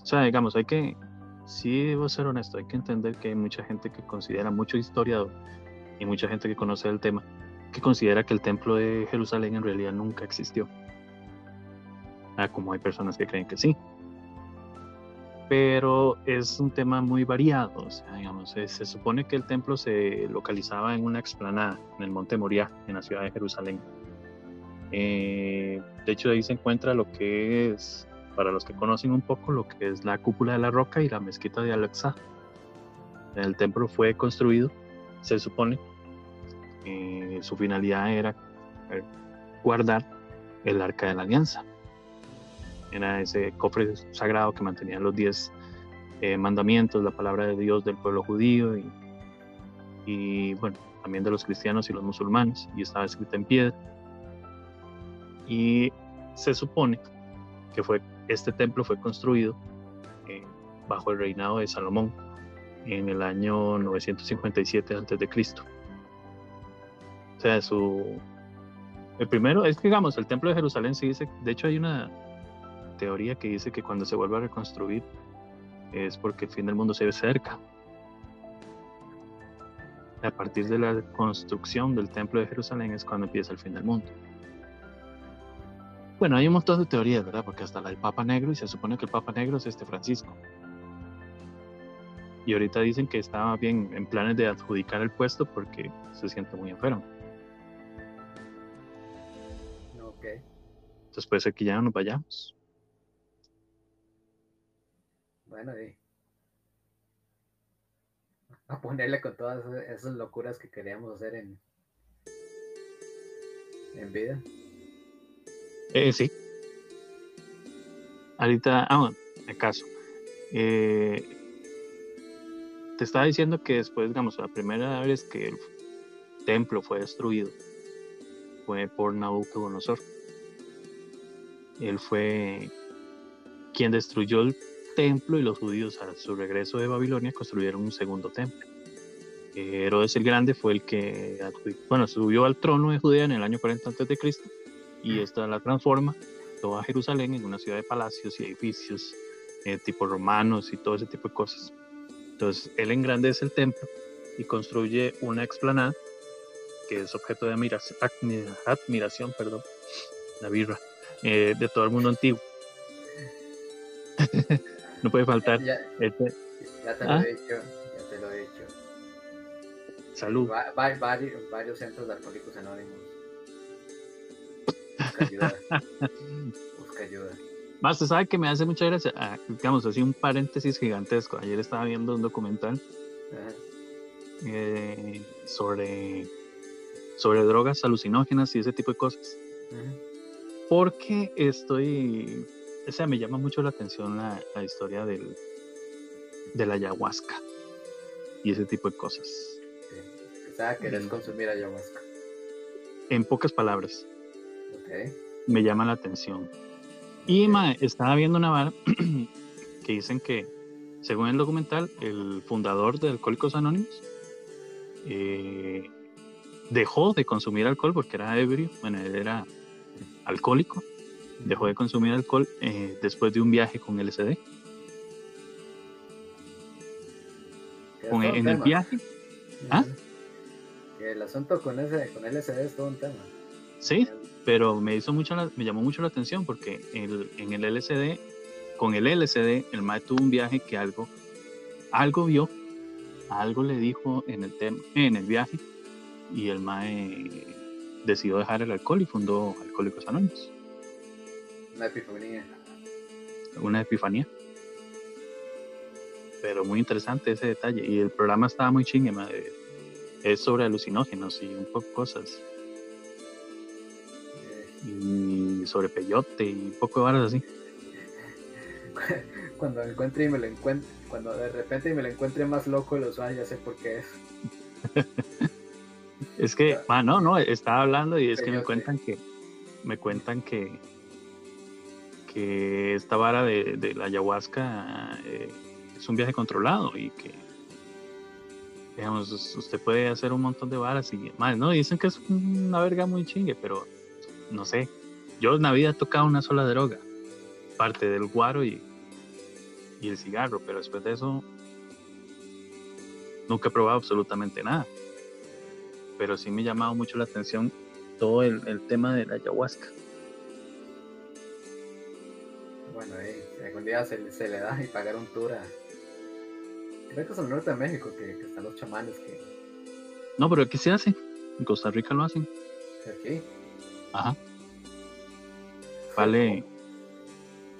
O sea, digamos, hay que, sí debo ser honesto, hay que entender que hay mucha gente que considera, mucho historiador y mucha gente que conoce el tema, que considera que el templo de Jerusalén en realidad nunca existió. Ah, como hay personas que creen que sí pero es un tema muy variado. O sea, digamos, se, supone que el templo se localizaba en una explanada en el Monte Moriah, en la ciudad de Jerusalén. Eh, de hecho, ahí se encuentra lo que es, para los que conocen un poco, lo que es la cúpula de la roca y la mezquita de Alexa. El templo fue construido, se supone, eh, su finalidad era eh, guardar el arca de la alianza era ese cofre sagrado que mantenía los diez eh, mandamientos, la palabra de Dios del pueblo judío y, y, bueno, también de los cristianos y los musulmanes, y estaba escrita en piedra. Y se supone que fue, este templo fue construido eh, bajo el reinado de Salomón en el año 957 a.C. O sea, su, el primero es que, digamos, el templo de Jerusalén se dice, de hecho hay una, teoría que dice que cuando se vuelva a reconstruir es porque el fin del mundo se ve cerca. A partir de la construcción del templo de Jerusalén es cuando empieza el fin del mundo. Bueno, hay un montón de teorías, ¿verdad? Porque hasta la del Papa Negro, y se supone que el Papa Negro es este Francisco. Y ahorita dicen que estaba bien en planes de adjudicar el puesto porque se siente muy enfermo. Ok. Entonces puede ser que ya no nos vayamos. Bueno, y a ponerle con todas esas locuras que queríamos hacer en, en vida. Eh, sí. Ahorita, ah, bueno, acaso. Eh, te estaba diciendo que después, digamos, la primera vez que el templo fue destruido fue por Nabucodonosor. Él fue quien destruyó el templo y los judíos a su regreso de Babilonia construyeron un segundo templo. Herodes el Grande fue el que bueno, subió al trono de Judea en el año 40 a.C. y esta la transforma toda Jerusalén en una ciudad de palacios y edificios eh, tipo romanos y todo ese tipo de cosas. Entonces él engrandece el templo y construye una explanada que es objeto de admiración, admiración perdón, la birra, eh, de todo el mundo antiguo. no puede faltar. Ya, este. ya te lo ¿Ah? he dicho, ya te lo he dicho. Salud. Va, va- varios, varios centros de alcohólicos anónimos. Busca ayuda. Busca ayuda. Más, usted sabe que me hace mucha gracia, ah, digamos así, un paréntesis gigantesco. Ayer estaba viendo un documental eh, sobre, sobre drogas alucinógenas y ese tipo de cosas. Porque estoy, o sea, me llama mucho la atención la, la historia del, de la ayahuasca y ese tipo de cosas. Sí. Querés Mm. consumir ayahuasca. En pocas palabras, me llama la atención. Y mae, estaba viendo una vara que dicen que, según el documental, el fundador de Alcohólicos Anónimos eh, dejó de consumir alcohol porque era ebrio, bueno, él era alcohólico, dejó de consumir alcohol eh, después de un viaje con LSD. Con- en el viaje, ¿Ah? El asunto con ese, con LSD es todo un tema. sí, pero me hizo mucho la- me llamó mucho la atención porque el- en el LSD, con el LSD, el mae tuvo un viaje que algo, algo vio, algo le dijo en el tema, en el viaje, y el mae decidió dejar el alcohol y fundó Alcohólicos Anónimos. Una epifanía. una epifanía. Pero muy interesante ese detalle. Y el programa estaba muy chingue, madre. Es sobre alucinógenos y un poco cosas. Y sobre peyote y un poco de varas así. Cuando me encuentre y me lo encuentre, cuando de repente me lo encuentre más loco el usuario, ya sé por qué es. es que, ah, no, no, estaba hablando y es que me cuentan que, me cuentan que, que esta vara de, la ayahuasca eh, es un viaje controlado y que, digamos, usted puede hacer un montón de varas y más, ¿no? Dicen que es una verga muy chingue, pero no sé. Yo en la vida he tocado una sola droga, parte del guaro y, el cigarro, pero después de eso nunca he probado absolutamente nada. Pero sí me ha llamado mucho la atención todo el tema de la ayahuasca. Bueno, algún día se, se, le da y pagar un tour a... Creo que es el norte de México que, están los chamanes que... No, pero aquí se hace. En Costa Rica lo hacen. ¿Aquí? Ajá. Vale...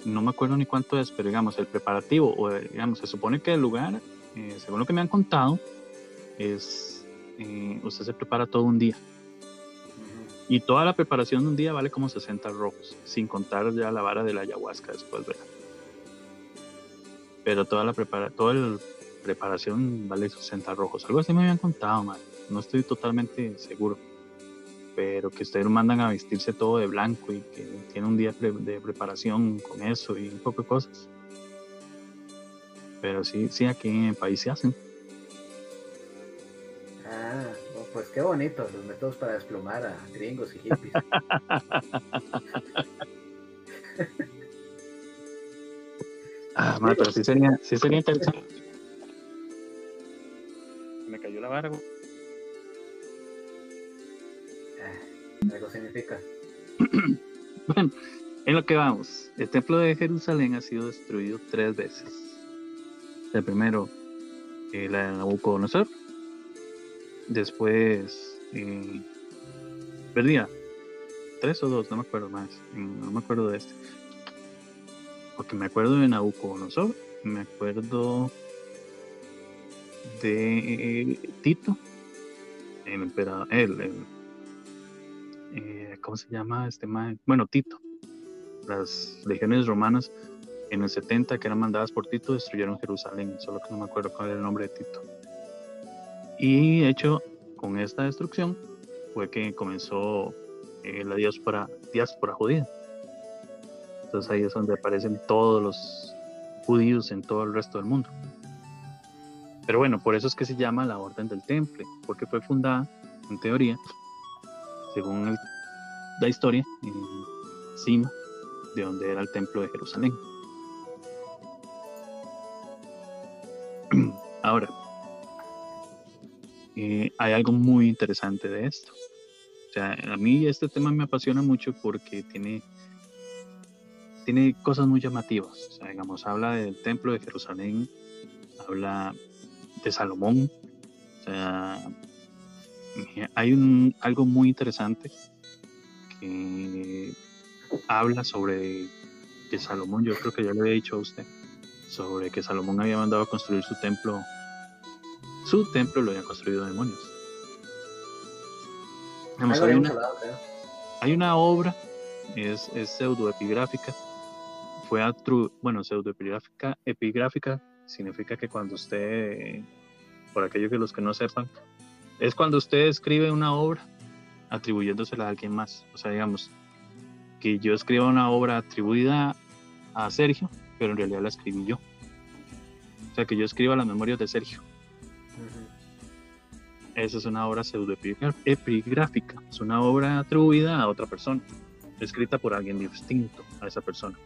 No me acuerdo ni cuánto es, pero digamos, el preparativo, o digamos, se supone que el lugar, eh, según lo que me han contado, es... Eh, usted se prepara todo un día y toda la preparación de un día vale como 60 rojos, sin contar ya la vara de la ayahuasca después, ¿verdad? Pero toda la prepara toda la preparación vale 60 rojos. Algo así me habían contado, man. No estoy totalmente seguro. Pero que ustedes mandan a vestirse todo de blanco y que tiene un día de preparación con eso y un poco de cosas. Pero sí, sí, aquí en el país se hacen. Pues qué bonito, los métodos para desplomar a gringos y hippies. ah, man, pero sí sería, sí sería interesante. Me cayó la barba. Ah, algo significa. bueno, en lo que vamos. El templo de Jerusalén ha sido destruido tres veces. El primero, eh, la de Nabucodonosor Después, eh, perdía tres o dos, no me acuerdo más, no me acuerdo de este. Porque me acuerdo de Nabucodonosor, me acuerdo de Tito, el emperador, el, eh, ¿cómo se llama este man? Bueno, Tito. Las legiones romanas en el 70 que eran mandadas por Tito destruyeron Jerusalén, solo que no me acuerdo cuál era el nombre de Tito. Y hecho, con esta destrucción fue que comenzó eh, la diáspora, diáspora judía. Entonces ahí es donde aparecen todos los judíos en todo el resto del mundo. Pero bueno, por eso es que se llama la Orden del Temple, porque fue fundada, en teoría, según la historia, encima de donde era el Templo de Jerusalén. Ahora, eh, hay algo muy interesante de esto. O sea, a mí este tema me apasiona mucho porque tiene, tiene cosas muy llamativas. O sea, digamos, habla del templo de Jerusalén, habla de Salomón. O sea, hay un, algo muy interesante que habla sobre que Salomón, yo creo que ya le había dicho a usted, sobre que Salomón había mandado a construir su templo su templo lo habían construido demonios. hay, una, obra, es, es pseudoepigráfica, fue bueno, pseudoepigráfica, epigráfica significa que cuando usted, por aquello que los que no sepan, es cuando usted escribe una obra atribuyéndosela a alguien más. O sea, digamos, que yo escriba una obra atribuida a Sergio, pero en realidad la escribí yo. O sea, que yo escriba las memorias de Sergio. Esa es una obra pseudoepigráfica, es una obra atribuida a otra persona, escrita por alguien distinto a esa persona.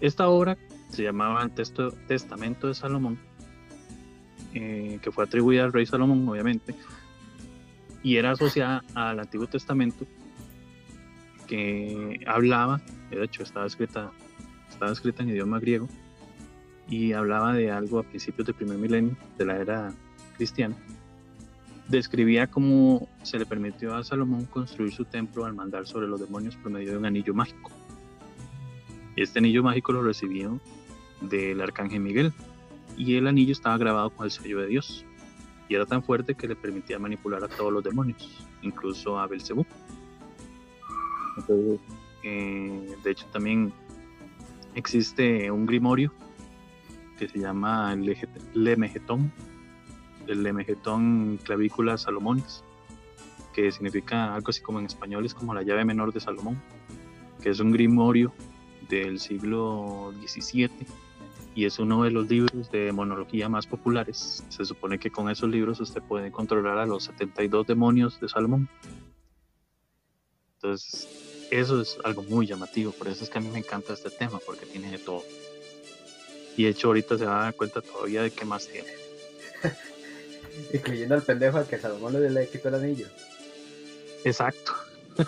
Esta obra se llamaba el texto, Testamento de Salomón, eh, que fue atribuida al rey Salomón, obviamente, y era asociada al Antiguo Testamento, que hablaba, de hecho estaba escrita, estaba escrita en idioma griego, y hablaba de algo a principios del primer milenio de la era cristiana describía cómo se le permitió a Salomón construir su templo al mandar sobre los demonios por medio de un anillo mágico. Este anillo mágico lo recibió del arcángel Miguel. Y el anillo estaba grabado con el sello de Dios. Y era tan fuerte que le permitía manipular a todos los demonios, incluso a Belcebú. Eh, de hecho, también existe un grimorio que se llama Lemegetón, el Lemegetón clavícula Salomonis, que significa algo así como en español es como la llave menor de Salomón, que es un grimorio del siglo XVII y es uno de los libros de demonología más populares. Se supone que con esos libros usted puede controlar a los 72 demonios de Salomón. Entonces, eso es algo muy llamativo, por eso es que a mí me encanta este tema, porque tiene de todo. Y de hecho ahorita se va a dar cuenta todavía de qué más tiene. Incluyendo al pendejo al que Salomón le, quitó el anillo. Exacto.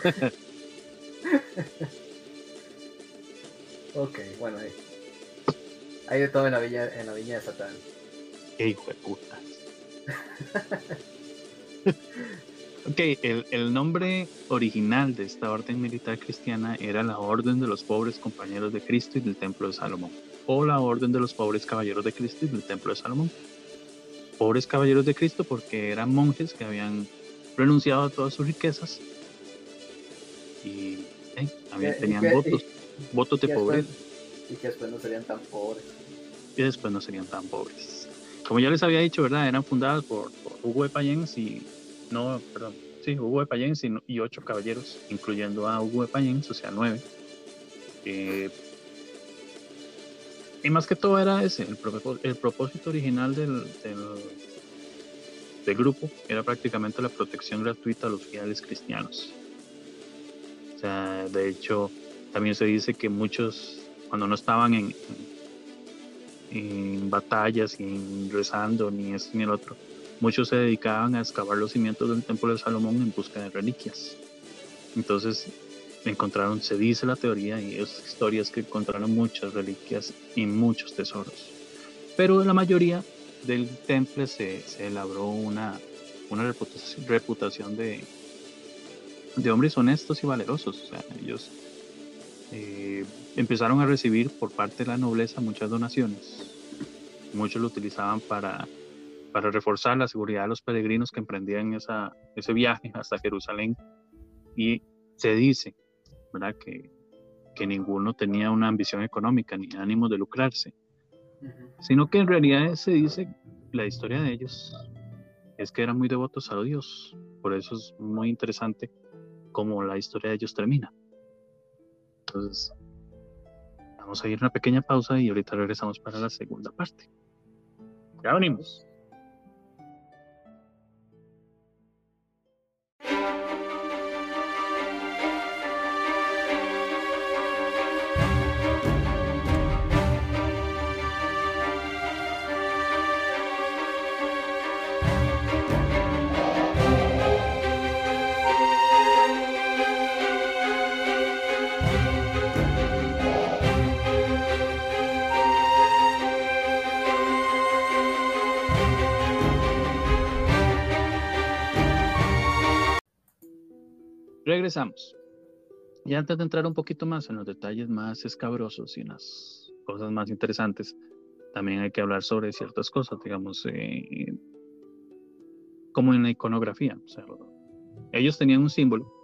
ok, bueno, ahí. Hay de todo en la viña, en la viña de Satán. Qué hijo de puta. ok, el, el, nombre original de esta orden militar cristiana era la Orden de los Pobres Compañeros de Cristo y del Templo de Salomón, o la Orden de los Pobres Caballeros de Cristo y del Templo de Salomón. Pobres Caballeros de Cristo porque eran monjes que habían renunciado a todas sus riquezas y eh, tenían votos, votos de pobreza. Y que después no serían tan pobres. Y después no serían tan pobres. Como ya les había dicho, ¿verdad? Eran fundadas por, Hugo de Payens y. No, perdón. Sí, Hugo de Payens y, ocho caballeros, incluyendo a Hugo de Payens, o sea, nueve. Eh, y más que todo era ese, el, el propósito original del, del, grupo era prácticamente la protección gratuita a los fieles cristianos. O sea, de hecho, también se dice que muchos, cuando no estaban en, en batallas, y rezando, ni esto ni el otro, muchos se dedicaban a excavar los cimientos del templo de Salomón en busca de reliquias. Entonces, encontraron, se dice la teoría y es historias que encontraron muchas reliquias y muchos tesoros. Pero la mayoría del temple se, se labró una, una reputación de, de hombres honestos y valerosos. O sea, ellos eh, empezaron a recibir por parte de la nobleza muchas donaciones. Muchos lo utilizaban para, para reforzar la seguridad de los peregrinos que emprendían esa, ese viaje hasta Jerusalén. Y se dice ¿verdad? Que, que ninguno tenía una ambición económica ni ánimo de lucrarse, sino que en realidad se dice, la historia de ellos es que eran muy devotos a Dios, por eso es muy interesante cómo la historia de ellos termina. Entonces, vamos a ir a una pequeña pausa y ahorita regresamos para la segunda parte. Ya venimos. Regresamos. Y antes de entrar un poquito más en los detalles más escabrosos y en las cosas más interesantes, también hay que hablar sobre ciertas cosas, digamos, eh, como en la iconografía. ellos tenían un símbolo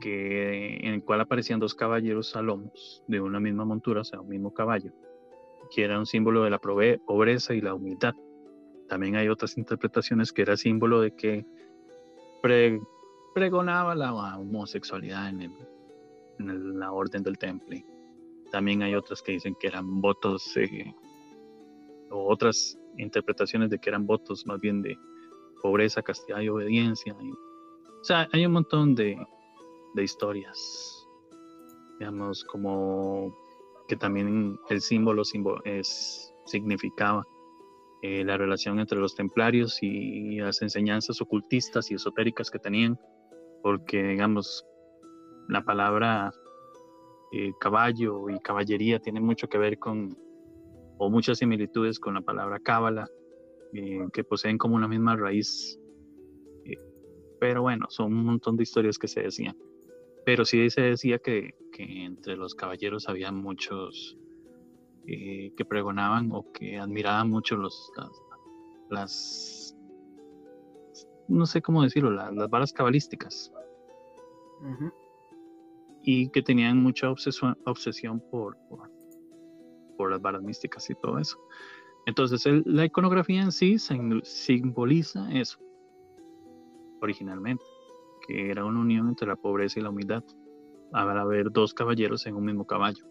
que, en el cual aparecían dos caballeros salomos de una misma montura, o sea, un mismo caballo, que era un símbolo de la pobreza y la humildad. También hay otras interpretaciones que era símbolo de que pregonaba la homosexualidad en, la orden del temple. También hay otras que dicen que eran votos, eh, o otras interpretaciones de que eran votos más bien de pobreza, castidad y obediencia. o sea, hay un montón de, historias, digamos, como que también el símbolo, es, significaba eh, la relación entre los templarios y las enseñanzas ocultistas y esotéricas que tenían porque digamos, la palabra eh, caballo y caballería tiene mucho que ver con, o muchas similitudes con la palabra cábala, eh, que poseen como una misma raíz. Eh, pero bueno, son un montón de historias que se decían. Pero sí se decía que, que entre los caballeros había muchos que pregonaban o que admiraban mucho los, las, no sé cómo decirlo, las, las varas cabalísticas. Y que tenían mucha obsesión, obsesión por, por, las varas místicas y todo eso. Entonces, la iconografía en sí simboliza eso, originalmente, que era una unión entre la pobreza y la humildad. Habrá haber dos caballeros en un mismo caballo,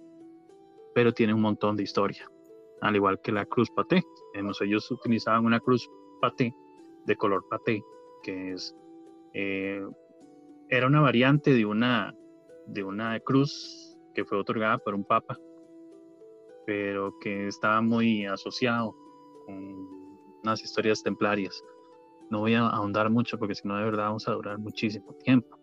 pero tiene un montón de historia, al igual que la cruz paté. Ellos utilizaban una cruz paté de color paté, que eh, era una variante de una de una cruz que fue otorgada por un papa, pero que estaba muy asociado con unas historias templarias. No voy a ahondar mucho porque si no de verdad vamos a durar muchísimo tiempo.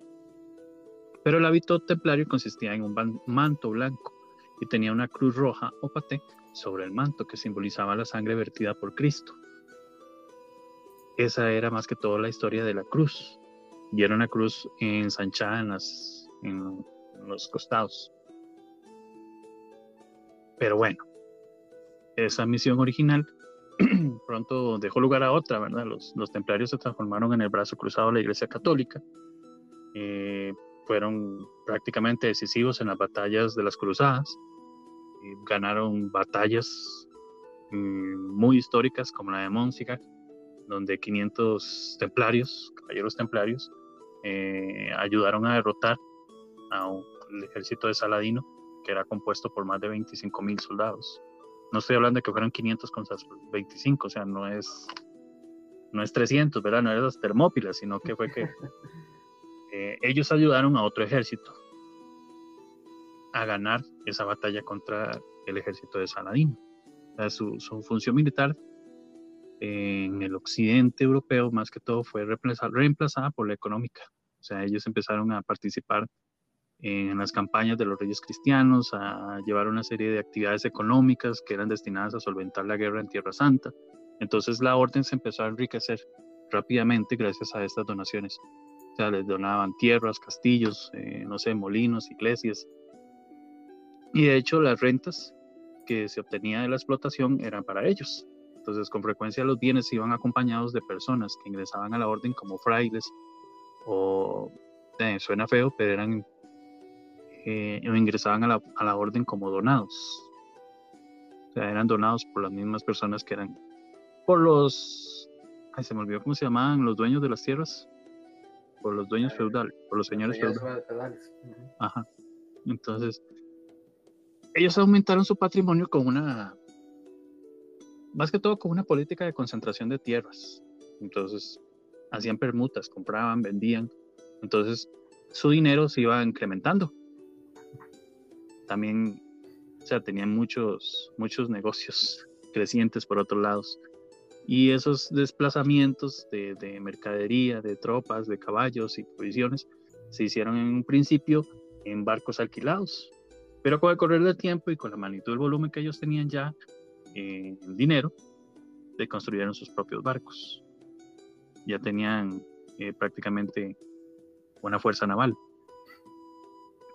Pero el hábito templario consistía en un manto blanco y tenía una cruz roja o paté sobre el manto que simbolizaba la sangre vertida por Cristo. Esa era más que todo la historia de la cruz. Y era una cruz ensanchada en, en los costados. Pero bueno, esa misión original pronto dejó lugar a otra, ¿verdad? Los, templarios se transformaron en el brazo cruzado de la Iglesia Católica. Eh, fueron prácticamente decisivos en las batallas de las cruzadas. ganaron batallas mm, muy históricas como la de Monsignor, donde 500 templarios, caballeros templarios, eh, ayudaron a derrotar al ejército de Saladino, que era compuesto por más de 25 mil soldados. No estoy hablando de que fueran 500 con 25, o sea, no es, no es 300, ¿verdad? No eran las Termópilas, sino que fue que eh, ellos ayudaron a otro ejército a ganar esa batalla contra el ejército de Saladino. su, su, función militar en el occidente europeo, más que todo, fue reemplazada por la económica. O sea, ellos empezaron a participar en las campañas de los reyes cristianos, a llevar una serie de actividades económicas que eran destinadas a solventar la guerra en Tierra Santa. Entonces la orden se empezó a enriquecer rápidamente gracias a estas donaciones. O sea, les donaban tierras, castillos, eh, no sé, molinos, iglesias. Y de hecho las rentas que se obtenía de la explotación eran para ellos. Entonces con frecuencia los bienes iban acompañados de personas que ingresaban a la orden como frailes o, eh, suena feo, pero eran eh, ingresaban a la, a la, orden como donados. O sea, eran donados por las mismas personas que eran, por los, ay, se me olvidó cómo se llamaban, los dueños de las tierras, por los dueños feudales, por los señores feudales. Ajá. Entonces, ellos aumentaron su patrimonio con una, más que todo con una política de concentración de tierras. Entonces, hacían permutas, compraban, vendían. Entonces, su dinero se iba incrementando también, o sea, tenían muchos, muchos negocios crecientes por otros lados. Y esos desplazamientos de, de mercadería, de tropas, de caballos y provisiones se hicieron en un principio en barcos alquilados. Pero con el correr del tiempo y con la magnitud del volumen que ellos tenían ya en dinero, se construyeron sus propios barcos. Ya tenían eh, prácticamente una fuerza naval.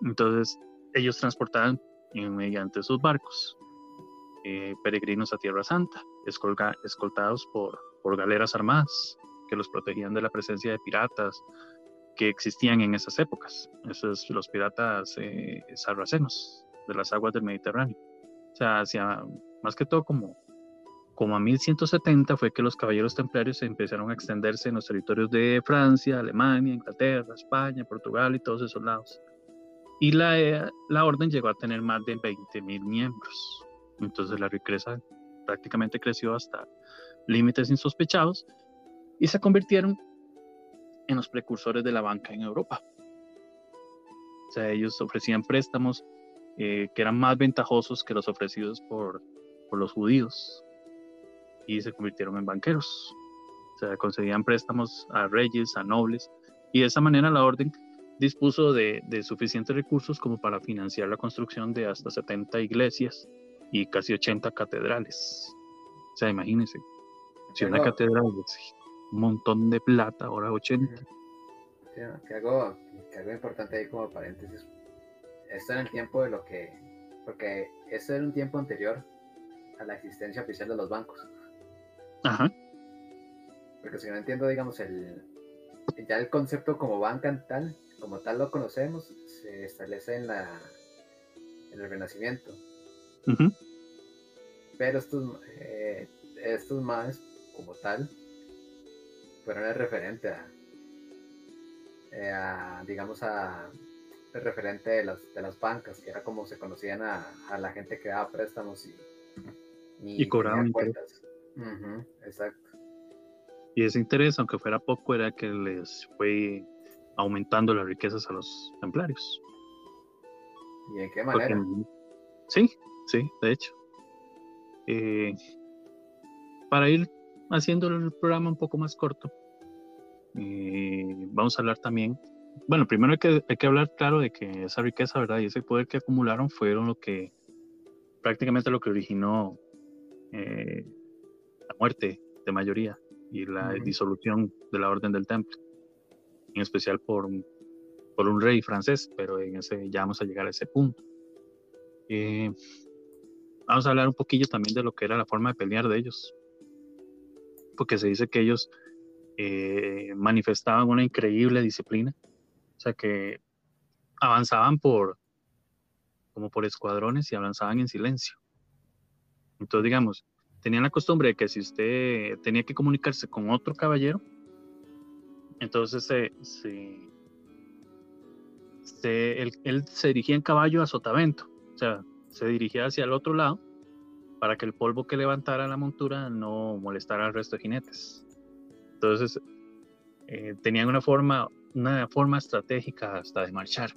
Entonces, ellos transportaban mediante sus barcos eh, peregrinos a Tierra Santa, escoltados por, por galeras armadas que los protegían de la presencia de piratas que existían en esas épocas, esos los piratas eh, sarracenos de las aguas del Mediterráneo. O sea, hacia, más que todo como, como a 1170 fue que los caballeros templarios empezaron a extenderse en los territorios de Francia, Alemania, Inglaterra, España, Portugal y todos esos lados y la, eh, la orden llegó a tener más de 20 mil miembros. Entonces la riqueza prácticamente creció hasta límites insospechados y se convirtieron en los precursores de la banca en Europa. O sea, ellos ofrecían préstamos eh, que eran más ventajosos que los ofrecidos por, por los judíos y se convirtieron en banqueros. O sea, concedían préstamos a reyes, a nobles y de esa manera la orden dispuso de, suficientes recursos como para financiar la construcción de hasta 70 iglesias y casi 80 catedrales. O sea, imagínense, si una catedral es un montón de plata, ahora 80. que, algo, importante ahí como paréntesis. Esto en el tiempo de lo que, porque esto era un tiempo anterior a la existencia oficial de los bancos. Ajá. Porque si no entiendo, digamos, el, ya el concepto como banca tal, como tal lo conocemos, se establece en la en el Renacimiento. Pero estos, eh, estos más, como tal, fueron el referente a, eh, digamos, a referente de las, de las bancas, que era como se conocían a, a la gente que daba préstamos y, y, cobraban cuentas. exacto. Y ese interés, aunque fuera poco, era que les fue aumentando las riquezas a los templarios. ¿Y en qué manera? sí, sí, de hecho. Eh, para ir haciendo el programa un poco más corto, eh, vamos a hablar también. Bueno, primero hay que, hay que hablar, claro, de que esa riqueza, ¿verdad? Y ese poder que acumularon fueron lo que prácticamente lo que originó eh, la muerte de mayoría y la disolución de la Orden del Templo, en especial por, por un rey francés, pero en ese, ya vamos a llegar a ese punto. Eh, vamos a hablar un poquillo también de lo que era la forma de pelear de ellos, porque se dice que ellos eh, manifestaban una increíble disciplina, sea que avanzaban por como por escuadrones y avanzaban en silencio. Entonces, digamos, tenían la costumbre de que si usted tenía que comunicarse con otro caballero, entonces se, él, se dirigía en caballo a Sotavento, o sea, se dirigía hacia el otro lado para que el polvo que levantara la montura no molestara al resto de jinetes. Entonces, eh, tenían una forma, una forma estratégica hasta de marchar.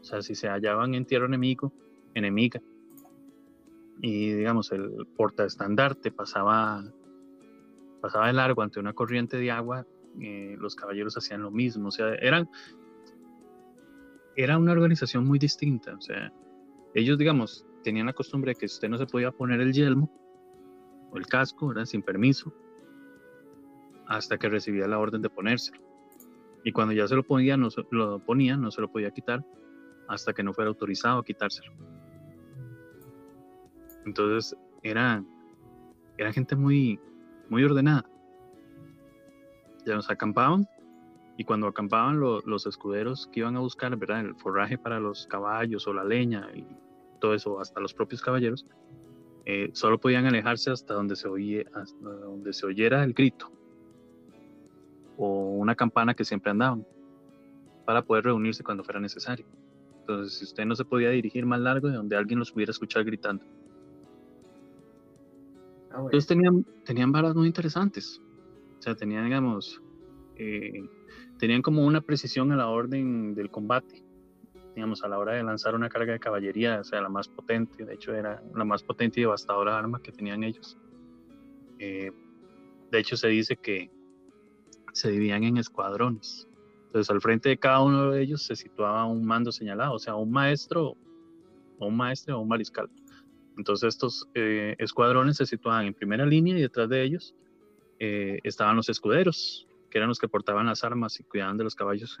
O sea, si se hallaban en tierra enemigo, enemiga, y digamos el portaestandarte pasaba pasaba de largo ante una corriente de agua eh, los caballeros hacían lo mismo o sea eran era una organización muy distinta o sea ellos digamos tenían la costumbre de que usted no se podía poner el yelmo o el casco ¿verdad? sin permiso hasta que recibía la orden de ponérselo y cuando ya se lo ponía no se lo ponía no se lo podía quitar hasta que no fuera autorizado a quitárselo entonces era, era gente muy, muy ordenada. Ya nos acampaban y cuando acampaban los escuderos que iban a buscar ¿verdad? el forraje para los caballos o la leña y todo eso, hasta los propios caballeros, eh, solo podían alejarse hasta donde se, oye, hasta donde se oyera el grito o una campana que siempre andaban para poder reunirse cuando fuera necesario. Entonces, si usted no se podía dirigir más largo de donde alguien los pudiera escuchar gritando. Ah, Entonces tenían, tenían varas muy interesantes. O sea, tenían, digamos, eh, tenían como una precisión a la orden del combate. Digamos, a la hora de lanzar una carga de caballería, o sea, la más potente, de hecho era la más potente y devastadora arma que tenían ellos. Eh, de hecho, se dice que se dividían en escuadrones. Entonces, al frente de cada uno de ellos se situaba un mando señalado, o sea, un maestro, o un maestro o un mariscal. Entonces estos eh, escuadrones se situaban en primera línea y detrás de ellos eh, estaban los escuderos, que eran los que portaban las armas y cuidaban de los caballos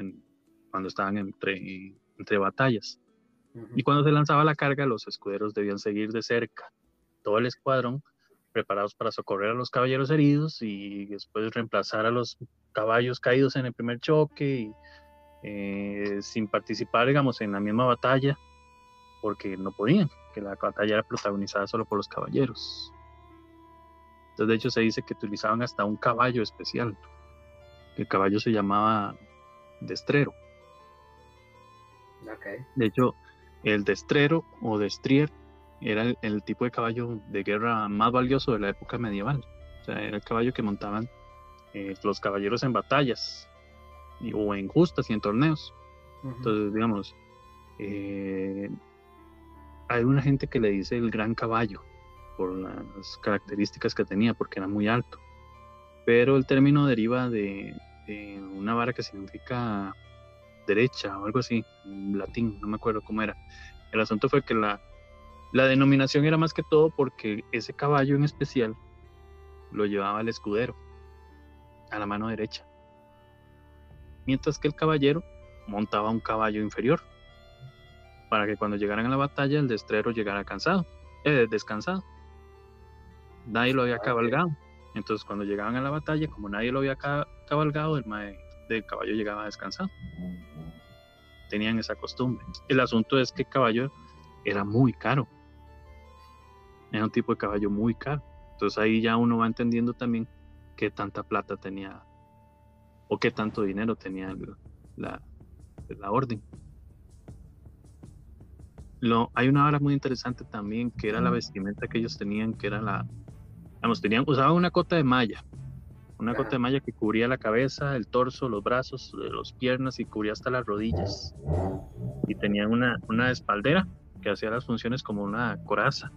cuando estaban entre, entre batallas. Y cuando se lanzaba la carga, los escuderos debían seguir de cerca todo el escuadrón, preparados para socorrer a los caballeros heridos y después reemplazar a los caballos caídos en el primer choque, y, eh, sin participar, digamos, en la misma batalla, porque no podían que la batalla era protagonizada solo por los caballeros. Entonces, de hecho, se dice que utilizaban hasta un caballo especial. El caballo se llamaba destrero. De hecho, el destrero o destrier era el, tipo de caballo de guerra más valioso de la época medieval. O sea, era el caballo que montaban eh, los caballeros en batallas o en justas y en torneos. Entonces, digamos, eh, hay una gente que le dice el gran caballo por las características que tenía, porque era muy alto. Pero el término deriva de, una vara que significa derecha o algo así, en latín, no me acuerdo cómo era. El asunto fue que la, la denominación era más que todo porque ese caballo en especial lo llevaba el escudero a la mano derecha, mientras que el caballero montaba un caballo inferior para que cuando llegaran a la batalla el destrero llegara cansado, eh, descansado. Nadie lo había ah, cabalgado. Entonces cuando llegaban a la batalla, como nadie lo había cabalgado, el del caballo llegaba descansado. Tenían esa costumbre. El asunto es que el caballo era muy caro. Era un tipo de caballo muy caro. Entonces ahí ya uno va entendiendo también qué tanta plata tenía o qué tanto dinero tenía la, la orden. Lo, hay una hora muy interesante también que era la vestimenta que ellos tenían, que era la, vamos, tenían, usaban una cota de malla, una cota de malla que cubría la cabeza, el torso, los brazos, las piernas y cubría hasta las rodillas. Y tenían una, una espaldera que hacía las funciones como una coraza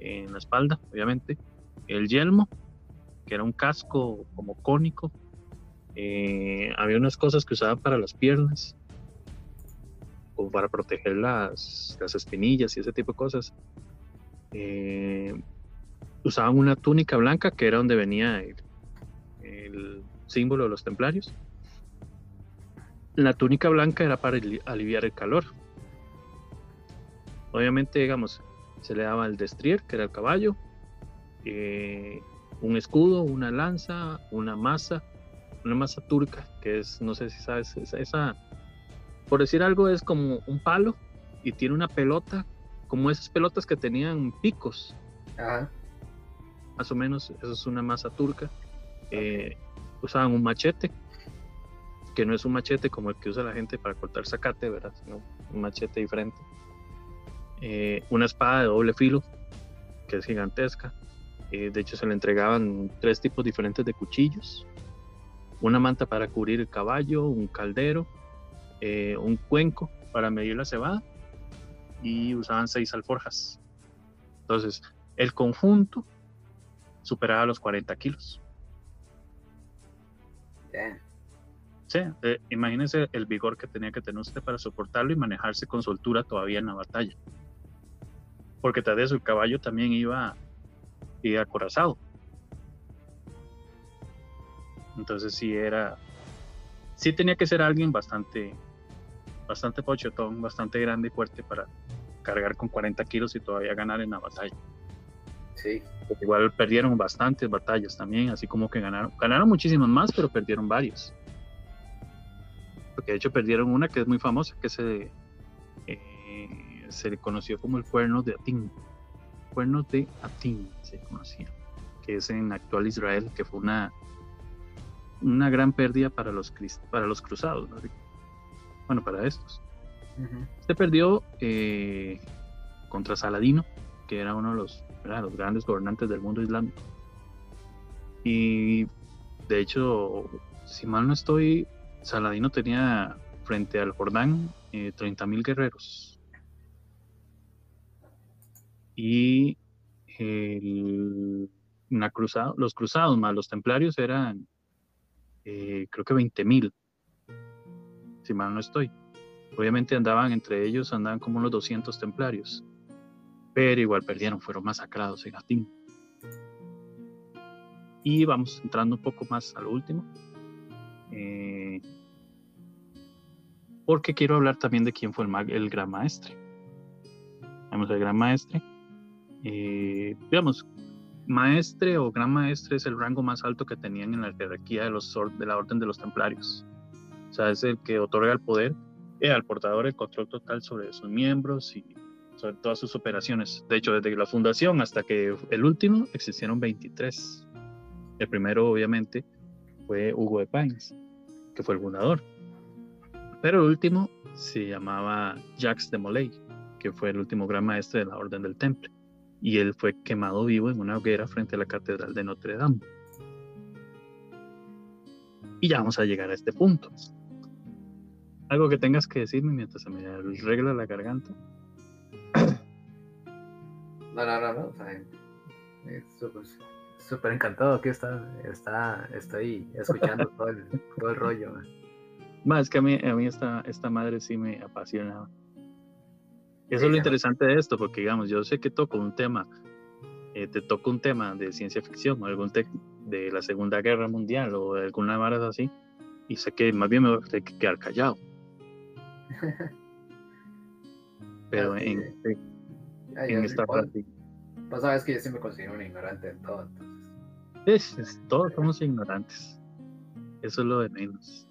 en la espalda, obviamente. El yelmo, que era un casco como cónico. Eh, había unas cosas que usaban para las piernas, o para proteger las, las espinillas y ese tipo de cosas. Eh, usaban una túnica blanca, que era donde venía el símbolo de los templarios. La túnica blanca era para aliviar el calor. Obviamente, digamos, se le daba el destrier, que era el caballo, eh, un escudo, una lanza, una masa, una masa turca, que es, no sé si sabes, esa, por decir algo, es como un palo y tiene una pelota, como esas pelotas que tenían picos. Más o menos, eso es una masa turca. Eh, usaban un machete, que no es un machete como el que usa la gente para cortar zacate, ¿verdad? Sino un machete diferente. Eh, una espada de doble filo, que es gigantesca. Eh, de hecho, se le entregaban tres tipos diferentes de cuchillos. Una manta para cubrir el caballo, un caldero, eh, un cuenco para medir la cebada y usaban seis alforjas. Entonces, el conjunto superaba los 40 kilos. Sí, imagínense el vigor que tenía que tener usted para soportarlo y manejarse con soltura todavía en la batalla porque tras de eso el caballo también iba, iba acorazado. Entonces sí era, sí tenía que ser alguien bastante, bastante pochetón, bastante grande y fuerte para cargar con 40 kilos y todavía ganar en la batalla. Sí. igual perdieron bastantes batallas también, así como que ganaron, ganaron muchísimas más, pero perdieron varios. Porque de hecho perdieron una que es muy famosa, que es eh, se le conoció como el cuerno de Atín. Cuerno de Atín se conocía, que es en actual Israel, que fue una, una gran pérdida para los, para los cruzados, bueno, para estos. Se perdió eh, contra Saladino, que era uno de los, los grandes gobernantes del mundo islámico. Y de hecho, si mal no estoy, Saladino tenía frente al Jordán eh, 30.000 guerreros y los cruzados más los templarios eran eh, creo que 20 mil, si mal no estoy. Obviamente andaban entre ellos, andaban como unos 200 templarios, pero igual perdieron, fueron masacrados en Atín. Y vamos entrando un poco más a lo último. Eh, porque quiero hablar también de quién fue el, el gran maestre. Vamos, el gran maestre eh, digamos, maestre o gran maestre es el rango más alto que tenían en la jerarquía de, los, de la orden de los templarios. O sea, es el que otorga el poder eh, al portador el control total sobre sus miembros y sobre todas sus operaciones. De hecho, desde la fundación hasta que el último existieron 23. El primero, obviamente, fue Hugo de Pines, que fue el fundador. Pero el último se llamaba Jacques de Molay, que fue el último gran maestre de la Orden del Temple y él fue quemado vivo en una hoguera frente a la Catedral de Notre Dame. Y ya vamos a llegar a este punto. ¿Algo que tengas que decirme mientras se me arregla la garganta? No, no, no, no. súper encantado que está, está, estoy escuchando todo el, todo el rollo. Más que a mí, a mí esta, esta madre sí me apasiona. Eso es lo interesante de esto, porque digamos, yo sé que toco un tema, eh, te toco un tema de ciencia ficción, o algún de la Segunda Guerra Mundial o de alguna vara así, y sé que más bien me voy a tener que quedar callado. pero en, este, en esta práctica. Vos sabes que yo siempre me considero un ignorante en todo, entonces. todos somos ignorantes. Eso es lo de menos.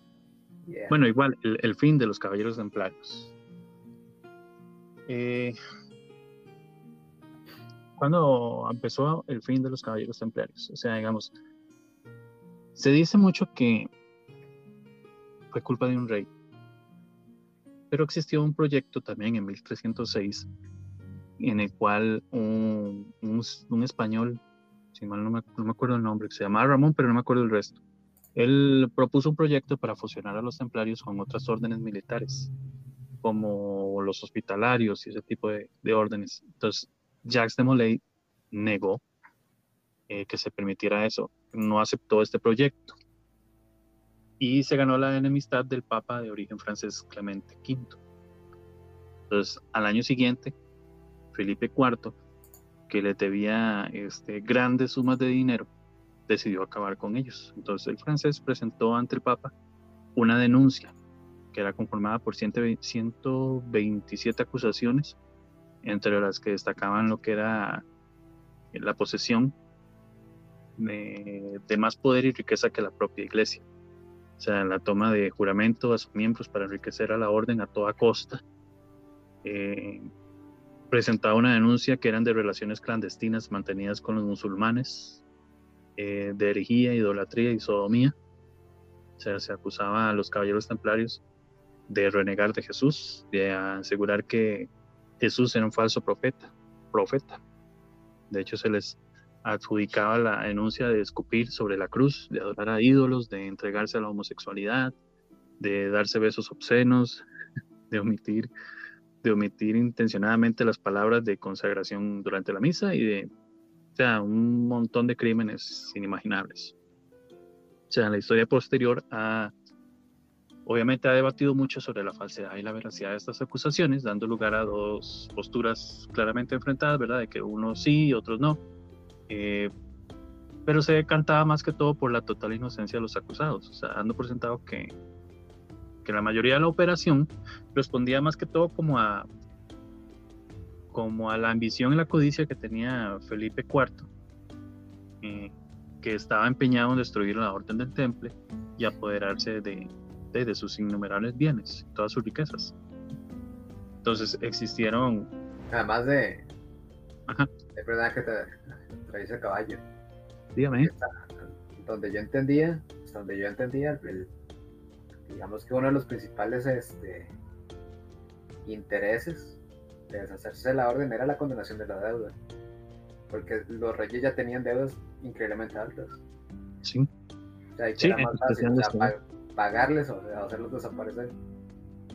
Bueno, igual, el, fin de los caballeros templarios. Eh, cuando empezó el fin de los caballeros templarios? O sea, digamos, se dice mucho que fue culpa de un rey, pero existió un proyecto también en 1306 en el cual un, un, español, si mal no me, no me, acuerdo el nombre, que se llamaba Ramón, pero no me acuerdo el resto, él propuso un proyecto para fusionar a los templarios con otras órdenes militares, como los hospitalarios y ese tipo de, órdenes. Entonces, Jacques de Molay negó eh, que se permitiera eso, no aceptó este proyecto y se ganó la enemistad del Papa de origen francés Clemente V. Entonces, al año siguiente, Felipe IV, que le debía este, grandes sumas de dinero, decidió acabar con ellos. Entonces el francés presentó ante el Papa una denuncia era conformada por 127 acusaciones, entre las que destacaban lo que era la posesión de, más poder y riqueza que la propia iglesia. O sea, la toma de juramento a sus miembros para enriquecer a la orden a toda costa. Eh, presentaba una denuncia que eran de relaciones clandestinas mantenidas con los musulmanes, eh, de herejía, idolatría y sodomía. O sea, se acusaba a los caballeros templarios de renegar de Jesús, de asegurar que Jesús era un falso profeta, profeta. De hecho, se les adjudicaba la denuncia de escupir sobre la cruz, de adorar a ídolos, de entregarse a la homosexualidad, de darse besos obscenos, de omitir, de omitir intencionadamente las palabras de consagración durante la misa y de sea, un montón de crímenes inimaginables. O sea, la historia posterior ha, obviamente ha debatido mucho sobre la falsedad y la veracidad de estas acusaciones, dando lugar a dos posturas claramente enfrentadas, ¿verdad? De que unos sí y otros no. Eh, pero se decantaba más que todo por la total inocencia de los acusados, o sea, dando por sentado que, que la mayoría de la operación respondía más que todo como a como a la ambición y la codicia que tenía Felipe IV, eh, que estaba empeñado en destruir la orden del temple y apoderarse de, de, sus innumerables bienes, todas sus riquezas. Entonces existieron... Además de... Ajá. Es verdad que te traes el caballo. Dígame. Donde yo entendía, donde yo entendía, digamos que uno de los principales este, intereses de deshacerse de la orden era la condenación de la deuda. Porque los reyes ya tenían deudas increíblemente altas. Sí. O sea, era más fácil pagarles o hacerlos desaparecer.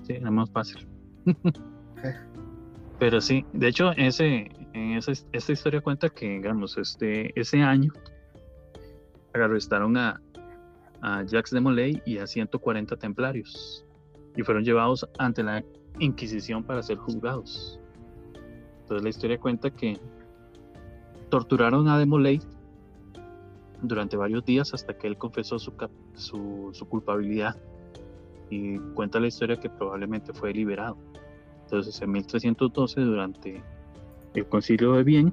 Sí, era más fácil. Pero sí, de hecho, ese, esa, esta historia cuenta que, digamos, este, ese año arrestaron a, a Jacques de Molay y a 140 templarios y fueron llevados ante la Inquisición para ser juzgados. Entonces la historia cuenta que torturaron a Demolay durante varios días hasta que él confesó su, su, culpabilidad y cuenta la historia que probablemente fue liberado. Entonces en 1312 durante el concilio de Viena,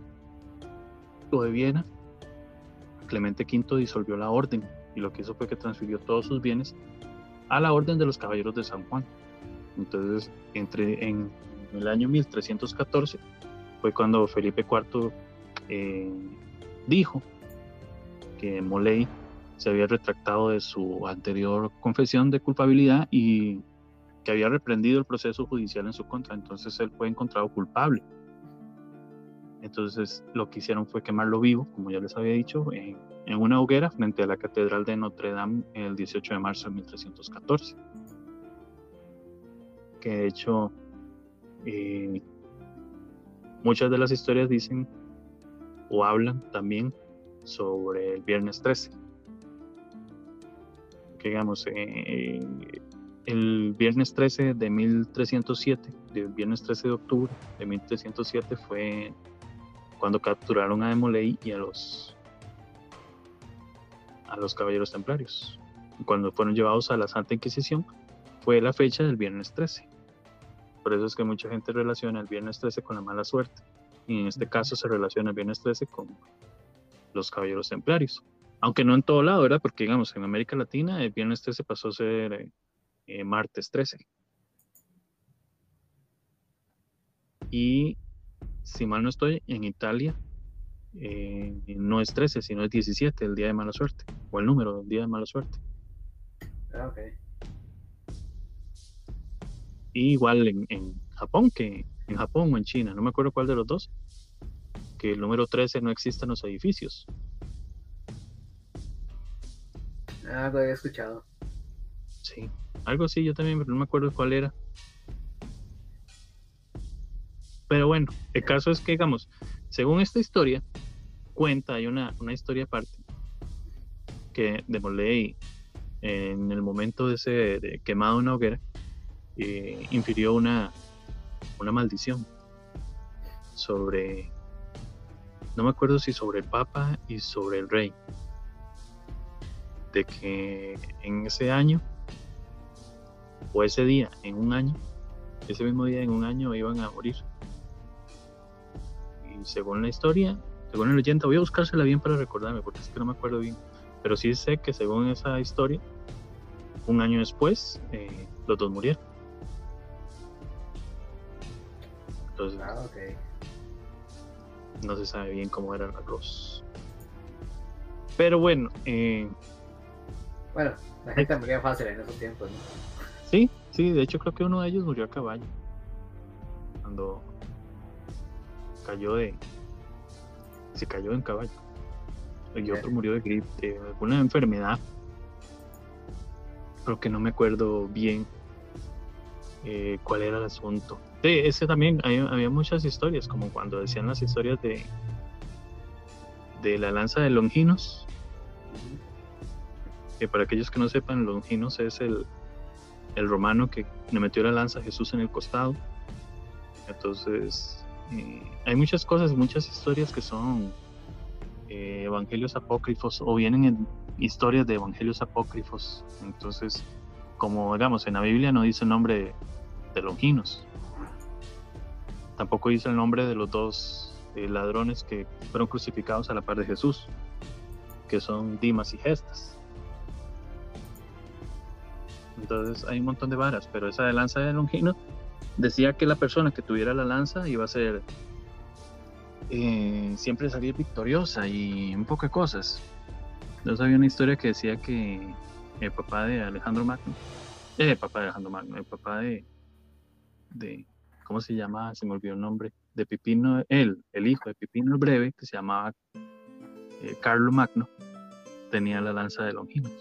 o de Viena, Clemente V disolvió la orden y lo que hizo fue que transfirió todos sus bienes a la orden de los caballeros de San Juan. Entonces, entre en el año 1314 fue cuando Felipe IV eh, dijo que Moley se había retractado de su anterior confesión de culpabilidad y que había reprendido el proceso judicial en su contra. Entonces él fue encontrado culpable. Entonces lo que hicieron fue quemarlo vivo, como ya les había dicho, en, una hoguera frente a la Catedral de Notre Dame el 18 de marzo de 1314. Que de hecho eh, Muchas de las historias dicen o hablan también sobre el viernes 13. Que digamos, eh, el viernes 13 de 1307, el viernes 13 de octubre de 1307 fue cuando capturaron a Demolay y a los a los caballeros templarios. Cuando fueron llevados a la Santa Inquisición fue la fecha del viernes 13. Por eso es que mucha gente relaciona el viernes 13 con la mala suerte. Y en este caso se relaciona el viernes 13 con los caballeros templarios. Aunque no en todo lado, ¿verdad? Porque digamos, en América Latina el viernes 13 pasó a ser eh, eh, martes 13. Y si mal no estoy, en Italia eh, no es 13, sino es 17, el día de mala suerte, o el número del día de mala suerte. Ah, ok. Y igual en, en, Japón, que en Japón o en China, no me acuerdo cuál de los dos, que el número 13 no existe en los edificios. Ah, lo había escuchado. Sí, algo así, yo también, pero no me acuerdo cuál era. Pero bueno, el caso es que, digamos, según esta historia, cuenta, hay una, una historia aparte, que de Moley, en el momento de ese de quemado en una hoguera, eh, infirió una, una maldición sobre, no me acuerdo si sobre el Papa y sobre el Rey, de que en ese año, o ese día, en un año, ese mismo día en un año iban a morir según la historia, según el leyenda, voy a buscársela bien para recordarme, porque es que no me acuerdo bien. Pero sí sé que según esa historia, un año después, eh, los dos murieron. Entonces, Ah, ok. No se sabe bien cómo eran los. Pero bueno, eh, Bueno, la gente moría fácil en esos tiempos, ¿no? sí, sí, de hecho creo que uno de ellos murió a caballo. Cuando cayó de. Se cayó en caballo. Y otro murió de gripe, de alguna enfermedad. Pero que no me acuerdo bien eh, cuál era el asunto. Sí, ese también hay- había muchas historias, como cuando decían las historias de de la lanza de Longinos, que para aquellos que no sepan, Longinos es el, el romano que le metió la lanza a Jesús en el costado. Entonces, eh, hay muchas cosas, muchas historias que son eh, evangelios apócrifos o vienen en historias de evangelios apócrifos. Entonces, como digamos, en la Biblia no dice el nombre de, de Longinos. Tampoco dice el nombre de los dos eh, ladrones que fueron crucificados a la par de Jesús, que son Dimas y Gestas. Entonces hay un montón de varas, pero esa de lanza de Longino decía que la persona que tuviera la lanza iba a ser eh, siempre salir victoriosa y un poco de cosas. Entonces había una historia que decía que el papá de Alejandro Magno, eh, el papá de Alejandro Magno, el papá de, de ¿cómo se llama? Se me olvidó el nombre, de Pipino, él, el hijo de Pipino el Breve, que se llamaba eh, Carlo Magno, tenía la lanza de Longinos.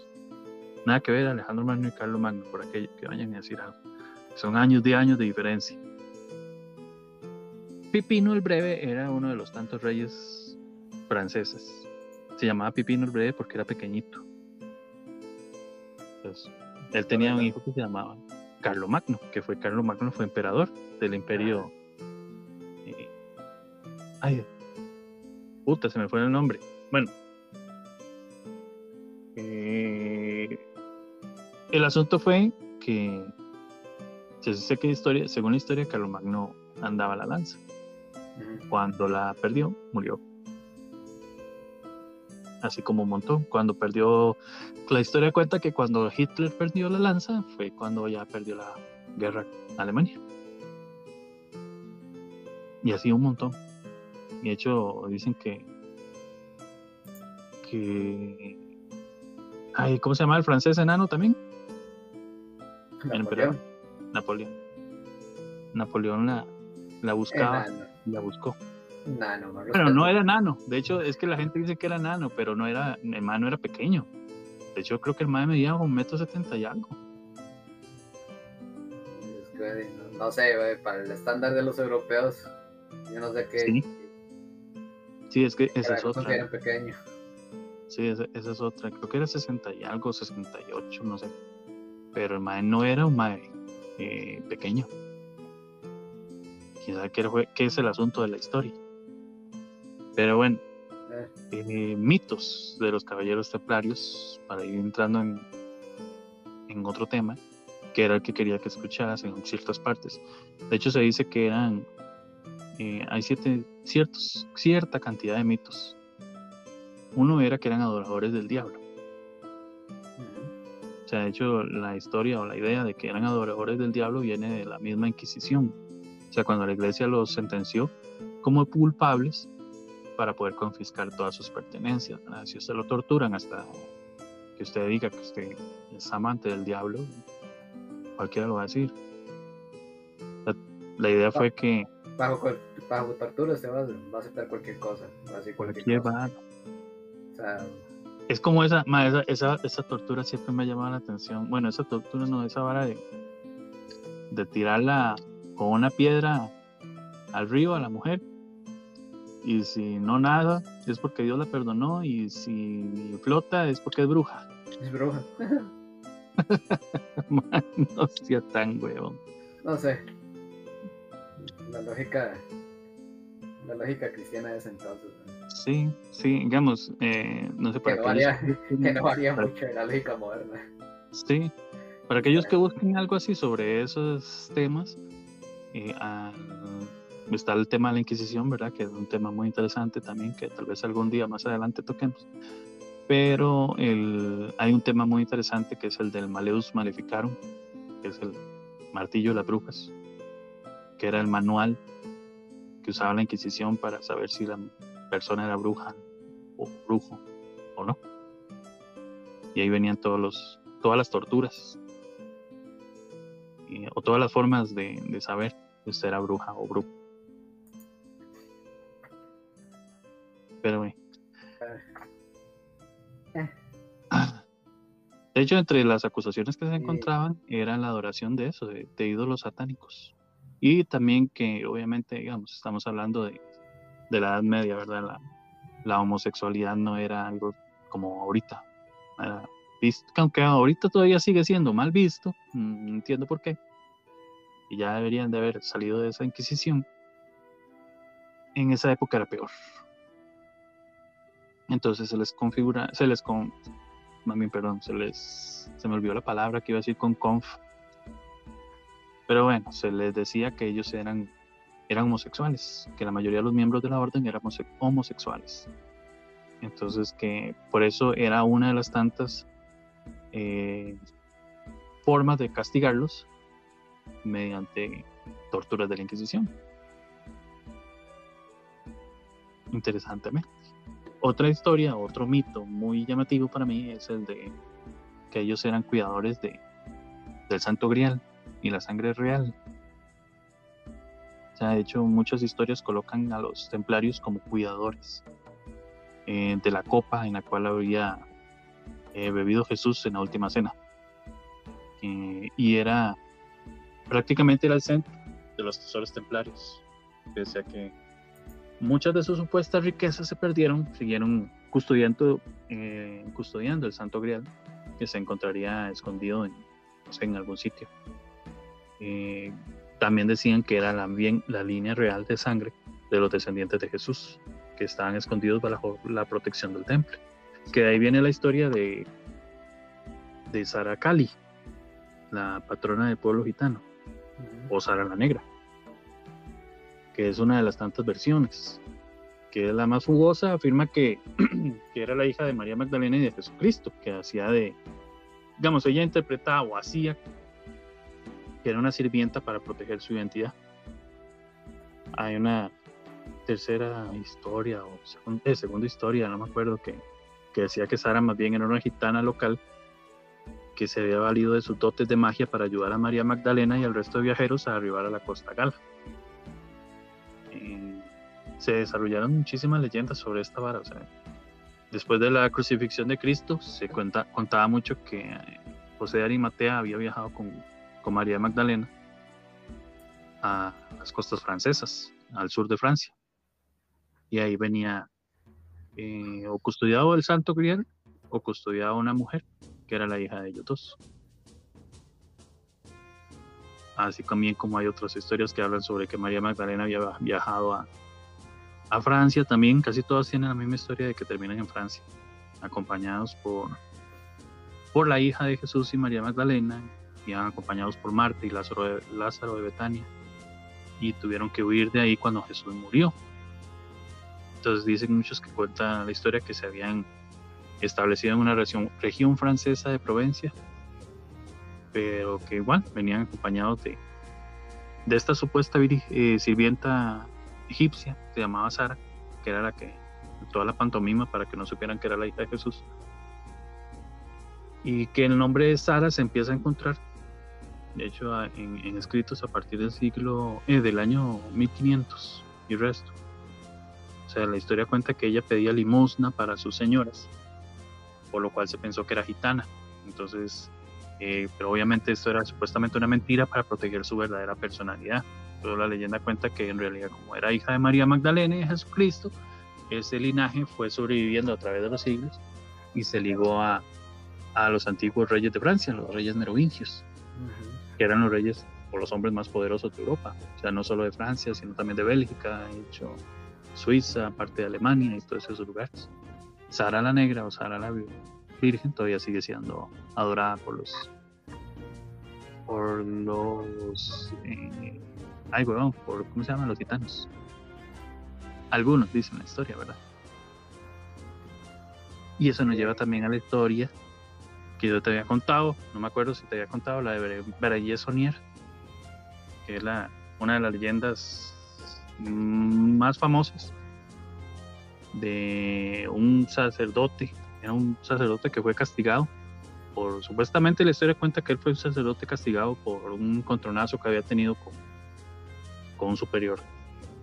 Nada que ver Alejandro Magno y Carlo Magno, por aquello que vayan a decir algo. Son años de años de diferencia. Pipino el Breve era uno de los tantos reyes franceses. Se llamaba Pipino el Breve porque era pequeñito. Entonces, él tenía un hijo que se llamaba Carlo Magno, que fue Carlo Magno, fue emperador del imperio. eh, ay, puta, se me fue el nombre. Bueno, eh, el asunto fue que, se sé que historia, según la historia, Carlo Magno andaba la lanza. Cuando la perdió, murió. Así como un montón. Cuando perdió, la historia cuenta que cuando Hitler perdió la lanza fue cuando ya perdió la guerra Alemania. Y así un montón. Y de hecho dicen que que ay, ¿cómo se llama el francés enano también? Emperador. Napoleón. Napoleón la, la buscaba Enano. y la buscó. Nano, no Bueno, no era nano. De hecho, es que la gente dice que era nano, pero no era, el man no era pequeño. De hecho, creo que el man medía un metro setenta y algo. Es que, no, sé, güey, para el estándar de los europeos, yo no sé qué. Sí, Sí, es que esa es que otra. pequeño. Sí, esa, esa es otra. Creo que era 60 y algo, 68, no sé. Pero el mae no era un mae eh, pequeño. Quién sabe qué, fue- qué es el asunto de la historia. Pero bueno, Eh, eh, mitos de los caballeros templarios, para ir entrando en, en otro tema. que era el que quería que escucharas en ciertas partes. De hecho, se dice que eran, eh, hay siete, ciertos, cierta cantidad de mitos. Uno era que eran adoradores del diablo. O sea, de hecho, la historia o la idea de que eran adoradores del diablo viene de la misma Inquisición. O sea, cuando la iglesia los sentenció como culpables para poder confiscar todas sus pertenencias. Si usted lo torturan hasta que usted diga que usted es amante del diablo, cualquiera lo va a decir. La, idea fue que... Bajo, bajo tortura usted va, a aceptar cualquier cosa, va a decir cualquier cosa. O sea, es como esa, esa, esa, esa, tortura siempre me ha llamado la atención. Bueno, esa tortura no, esa vara de, de tirarla con una piedra al río a la mujer. Y si no nada, es porque Dios la perdonó. Y si flota, es porque es bruja. Es bruja. no sea tan huevón. No sé. La lógica. La lógica cristiana es entonces. Sí, sí, digamos, eh, no sé para que no varía, que no varía mucho en la lógica moderna. Sí, para aquellos que busquen algo así sobre esos temas, eh, está el tema de la Inquisición, ¿verdad? Que es un tema muy interesante también, que tal vez algún día más adelante toquemos. Pero el, hay un tema muy interesante que es el del Maleus Maleficarum, que es el martillo de las brujas, que era el manual que usaba la Inquisición para saber si la persona era bruja o brujo o no. Y ahí venían todos los, todas las torturas o todas las formas de, de saber si usted era bruja o brujo. Pero, eh. De hecho, entre las acusaciones que se encontraban era la adoración de eso, de, ídolos satánicos. Y también que, obviamente, digamos, estamos hablando de, de la Edad Media, ¿verdad? La, la, homosexualidad no era algo como ahorita. visto, aunque ahorita todavía sigue siendo mal visto, mm, no entiendo por qué. Y ya deberían de haber salido de esa Inquisición. En esa época era peor. Entonces se les configura, se les con, mami, perdón, se les, se me olvidó la palabra que iba a decir con conf. Pero bueno, se les decía que ellos eran, eran homosexuales, que la mayoría de los miembros de la orden eran homosexuales. Entonces que por eso era una de las tantas eh, formas de castigarlos mediante torturas de la Inquisición. Interesantemente. Otra historia, otro mito muy llamativo para mí es el de que ellos eran cuidadores de, del Santo Grial y la sangre real. Se ha hecho, muchas historias colocan a los templarios como cuidadores eh, de la copa en la cual había eh, bebido Jesús en la última cena. Eh, y era prácticamente el centro de los tesoros templarios, pese a que muchas de sus supuestas riquezas se perdieron, siguieron custodiando, eh, custodiando el Santo Grial, que se encontraría escondido en, en algún sitio. Eh, también decían que era la línea real de sangre de los descendientes de Jesús, que estaban escondidos bajo la protección del templo. Que de ahí viene la historia de, de Sara Cali, la patrona del pueblo gitano, o Sara la Negra que es una de las tantas versiones, que es la más fugosa, afirma que, que era la hija de María Magdalena y de Jesucristo, que hacía de, digamos, ella interpretaba o hacía que era una sirvienta para proteger su identidad. Hay una tercera historia o eh, segunda historia, no me acuerdo, que, que decía que Sara más bien era una gitana local que se había valido de sus dotes de magia para ayudar a María Magdalena y al resto de viajeros a arribar a la costa gala se desarrollaron muchísimas leyendas sobre esta vara. después de la crucifixión de Cristo, se cuenta, contaba mucho que eh, José de Arimatea había viajado con, con María Magdalena a las costas francesas, al sur de Francia. Y ahí venía eh, o custodiado el Santo Grial o custodiado una mujer, que era la hija de ellos dos. Así también como hay otras historias que hablan sobre que María Magdalena había viajado a, a Francia también, casi todas tienen la misma historia de que terminan en Francia, acompañados por, por la hija de Jesús y María Magdalena, iban acompañados por Marta y Lázaro de, Lázaro de Betania, y tuvieron que huir de ahí cuando Jesús murió. Entonces dicen muchos que cuentan la historia que se habían establecido en una región, región francesa de Provencia, pero que igual venían acompañados de, de esta supuesta eh, sirvienta egipcia, se llamaba Sara, que era la que toda la pantomima para que no supieran que era la hija de Jesús. Y que el nombre de Sara se empieza a encontrar, de hecho, en, escritos a partir del siglo, eh, del año 1500 y resto. O sea, la historia cuenta que ella pedía limosna para sus señoras, por lo cual se pensó que era gitana. Entonces, eh, pero obviamente esto era supuestamente una mentira para proteger su verdadera personalidad. Pero la leyenda cuenta que en realidad como era hija de María Magdalena y de Jesucristo, ese linaje fue sobreviviendo a través de los siglos y se ligó a, a los antiguos reyes de Francia, los reyes merovingios, que eran los reyes o los hombres más poderosos de Europa, o sea, no solo de Francia, sino también de Bélgica, hecho Suiza, parte de Alemania y todos esos lugares. Sara la Negra o Sara la Virgen todavía sigue siendo adorada por los por los eh, ay weón, por cómo se llaman los gitanos algunos dicen la historia verdad y eso nos lleva también a la historia que yo te había contado. No me acuerdo si te había contado la de Berayé Sonier que es la una de las leyendas más famosas de un sacerdote. Era un sacerdote que fue castigado por, supuestamente la historia cuenta que él fue un sacerdote castigado por un contronazo que había tenido con, con un superior.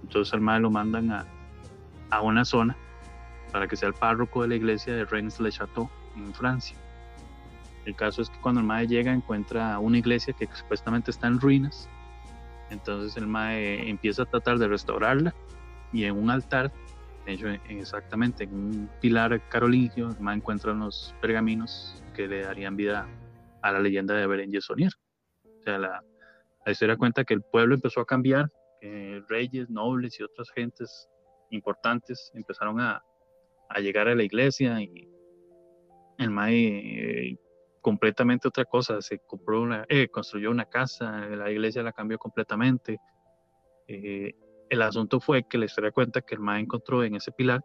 Entonces al madre lo mandan a, a una zona para que sea el párroco de la iglesia de Reims-le-Château en Francia. El caso es que cuando el madre llega encuentra una iglesia que supuestamente está en ruinas. Entonces el mae empieza a tratar de restaurarla y en un altar hecho exactamente en un pilar carolingio, más encuentran los pergaminos que le darían vida a la leyenda de Berenguer Sonier. O sea, la, la, historia cuenta que el pueblo empezó a cambiar, reyes, nobles y otras gentes importantes empezaron a, llegar a la iglesia y el Mae eh, completamente otra cosa, se compró una, eh, construyó una casa, la iglesia la cambió completamente. Eh, el asunto fue que la historia cuenta que el MAE encontró en ese pilar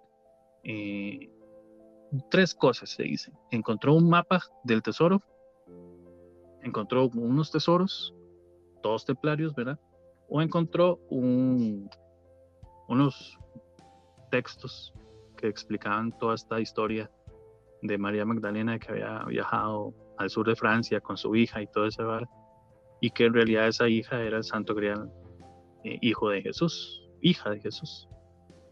tres cosas, se dice. Encontró un mapa del tesoro, encontró unos tesoros, todos templarios, ¿verdad? O encontró un, unos textos que explicaban toda esta historia de María Magdalena que había viajado al sur de Francia con su hija y todo ese bar, y que en realidad esa hija era el Santo Grial eh, hijo de Jesús, hija de Jesús.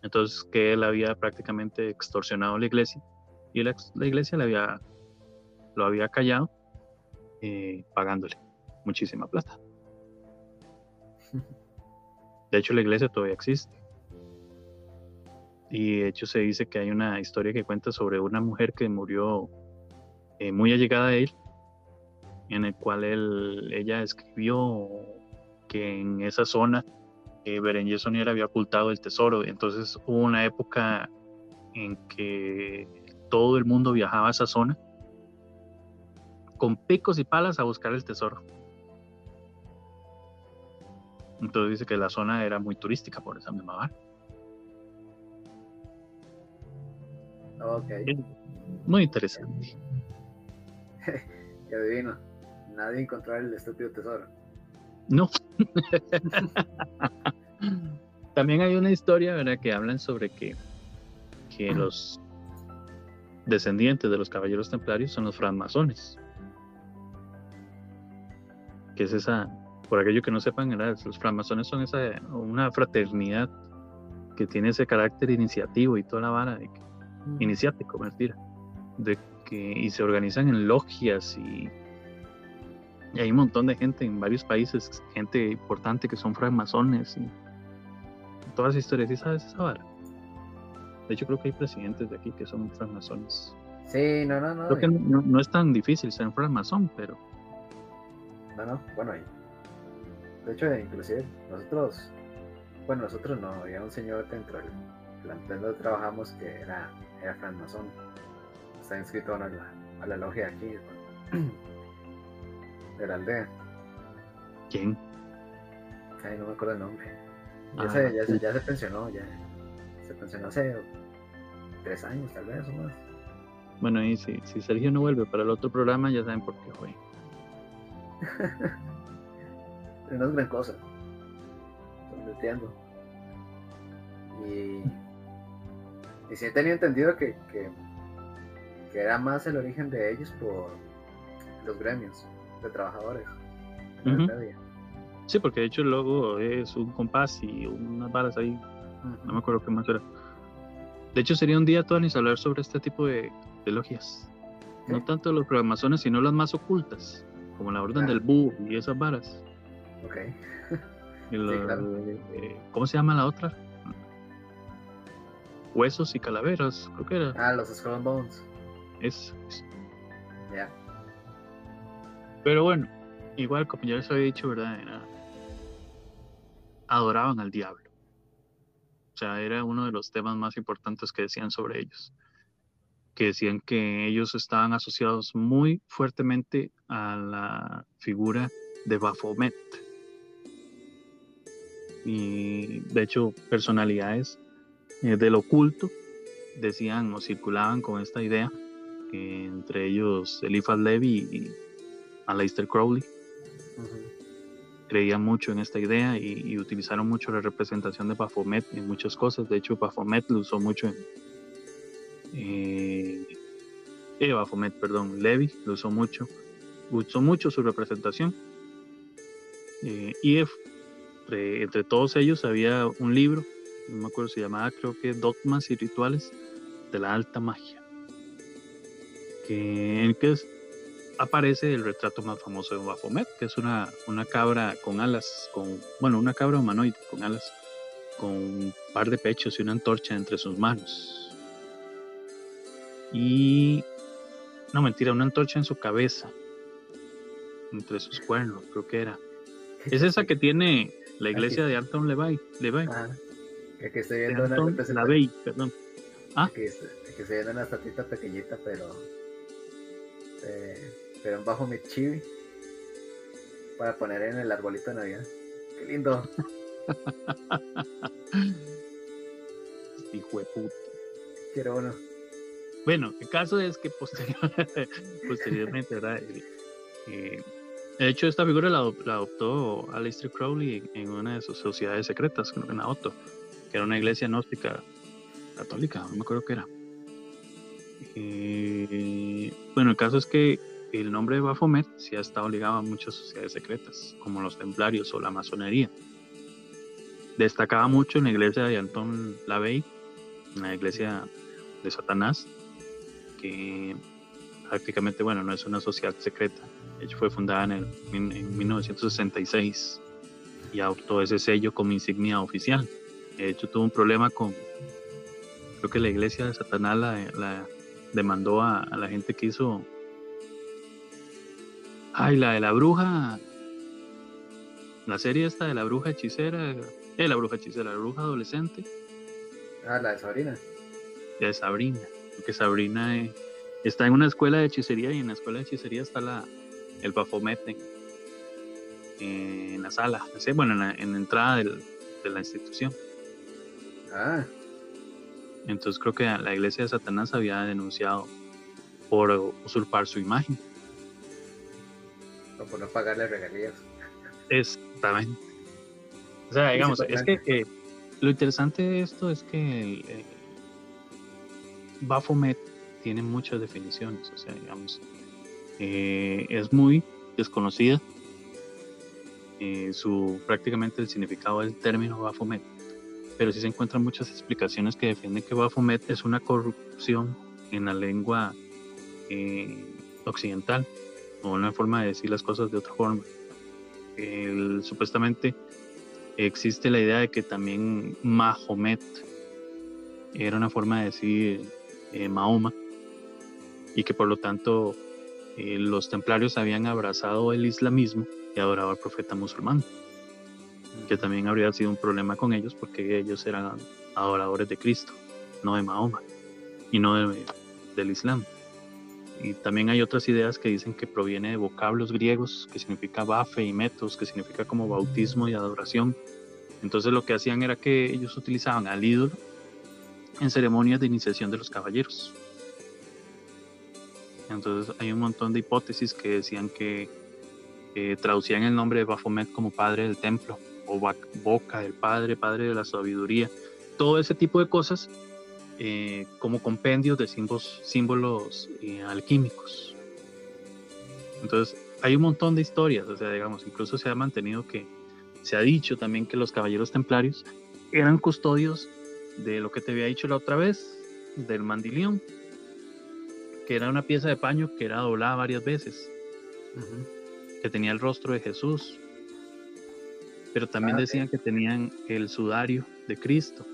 Entonces que él había prácticamente extorsionado la iglesia y la, iglesia le había, lo había callado eh, pagándole muchísima plata. De hecho la iglesia todavía existe. Y de hecho se dice que hay una historia que cuenta sobre una mujer que murió eh, muy allegada a él, en el cual él, ella escribió que en esa zona eh, Berenguer Sonier había ocultado el tesoro. Entonces hubo una época en que todo el mundo viajaba a esa zona con picos y palas a buscar el tesoro. Entonces dice que la zona era muy turística por esa misma bar. Ok. Muy interesante. Qué adivino. Nadie encontró el estúpido tesoro. No. También hay una historia, ¿verdad? Que hablan sobre que, que los descendientes de los caballeros templarios son los francmasones. Que es esa, por aquello que no sepan, los francmasones son esa, una fraternidad que tiene ese carácter iniciativo y toda la vara, de iniciático, mentira, de que, y se organizan en logias y y hay un montón de gente en varios países, gente importante que son francmasones y todas las historias. ¿Sí sabes esa vara? De hecho, creo que hay presidentes de aquí que son francmasones. Sí, no, no, no. Creo que no, es tan difícil ser francmasón, pero. No, no, bueno, de hecho, inclusive nosotros, bueno, nosotros no, había un señor dentro del plantel donde trabajamos que era, era francmasón. Está inscrito a la, a la logia aquí. de la aldea. ¿Quién? Ay, no me acuerdo el nombre. Ya, Ah, se, ya, se, ya se pensionó, ya. Se pensionó hace tres años, tal vez, o más. Bueno, y si, si Sergio no vuelve para el otro programa, ya saben por qué fue. No es gran cosa. Entiendo. Y, y sí he tenido entendido que, que, que era más el origen de ellos por los gremios de trabajadores. de. Sí, porque de hecho el logo es un compás y unas varas ahí, no me acuerdo qué más era. De hecho, sería un día, Tonis, hablar sobre este tipo de, de logias. No Sí. tanto los programazones, sino las más ocultas, como la orden del búho y esas varas. Ok. Claro. eh, ¿Cómo se llama la otra? Huesos y calaveras, creo que era. Ah, los Skull and Bones. Es, es- Ya. Pero bueno, igual como ya les había dicho, ¿verdad? Era- adoraban al diablo. O sea, era uno de los temas más importantes que decían sobre ellos. Que decían que ellos estaban asociados muy fuertemente a la figura de Baphomet. Y de hecho, personalidades eh, del oculto decían o circulaban con esta idea, que entre ellos Eliphaz Levi y Aleister Crowley creían mucho en esta idea y, y utilizaron mucho la representación de Baphomet en muchas cosas. De hecho, Baphomet lo usó mucho en. Eh, eh, Baphomet, perdón, Levi lo usó mucho. Usó mucho su representación. Eh, y entre, todos ellos había un libro, no me acuerdo si se llamaba, creo que Dogmas y Rituales de la Alta Magia. Que, en el que aparece el retrato más famoso de Baphomet, que es una, una cabra con alas, con, bueno, una cabra humanoide con alas, con un par de pechos y una antorcha entre sus manos. Y, no mentira, una antorcha en su cabeza, entre sus cuernos, creo que era. Es esa que tiene la iglesia de Anton Levi, Levi, Ah, que, que estoy viendo una. LaVey, perdón. Ah. Que, est- que estoy viendo una estatita pequeñita, pero. eh, pero bajo mi chibi. Para poner en el arbolito de Navidad. Qué lindo. Hijo de puta. Quiero uno. Bueno, el caso es que posterior- posteriormente, ¿verdad? Eh, eh, de hecho, esta figura la, adop- la adoptó Aleister Crowley en, una de sus sociedades secretas, creo que en Naoto, que era una iglesia gnóstica católica, no me acuerdo qué era. Eh, bueno, el caso es que el nombre de Baphomet sí ha estado ligado a muchas sociedades secretas, como los templarios o la masonería. Destacaba mucho en la iglesia de Anton LaVey, en la iglesia de Satanás, que prácticamente, bueno, no es una sociedad secreta. De hecho, fue fundada en, el, en, en 1966 y adoptó ese sello como insignia oficial. De hecho, tuvo un problema con, creo que la iglesia de Satanás la, la demandó a, a, la gente que hizo, ay, la de la bruja, la serie esta de la bruja hechicera, eh, la bruja hechicera, la bruja adolescente. Ah, la de Sabrina. De Sabrina, porque Sabrina eh, está en una escuela de hechicería y en la escuela de hechicería está la, el Baphomet en, la sala, bueno, en la, en la entrada del, de la institución. Ah. Entonces creo que la iglesia de Satanás había denunciado por usurpar su imagen. O por no pagarle regalías. Exactamente. O sea, digamos, es que eh, lo interesante de esto es que el, el Baphomet tiene muchas definiciones. O sea, digamos, eh, es muy desconocida eh, su prácticamente el significado del término Baphomet pero sí se encuentran muchas explicaciones que defienden que Baphomet es una corrupción en la lengua eh, occidental o una forma de decir las cosas de otra forma. Supuestamente existe la idea de que también Mahomet era una forma de decir Mahoma y que por lo tanto eh, los templarios habían abrazado el islamismo y adorado al profeta musulmán que también habría sido un problema con ellos porque ellos eran adoradores de Cristo, no de Mahoma y no de, del Islam. y también hay otras ideas que dicen que proviene de vocablos griegos, que significa bafe y metos, que significa como bautismo y adoración. Entonces lo que hacían era que ellos utilizaban al ídolo en ceremonias de iniciación de los caballeros. Entonces hay un montón de hipótesis que decían que traducían el nombre de Baphomet como padre del templo, o boca del padre, padre de la sabiduría. Todo ese tipo de cosas eh, como compendios de símbolos, eh, alquímicos. Entonces, hay un montón de historias, o sea, digamos, incluso se ha mantenido que, se ha dicho también que los caballeros templarios eran custodios de lo que te había dicho la otra vez, del mandilión, que era una pieza de paño que era doblada varias veces, que tenía el rostro de Jesús, pero también ah, decían que tenían el sudario de Cristo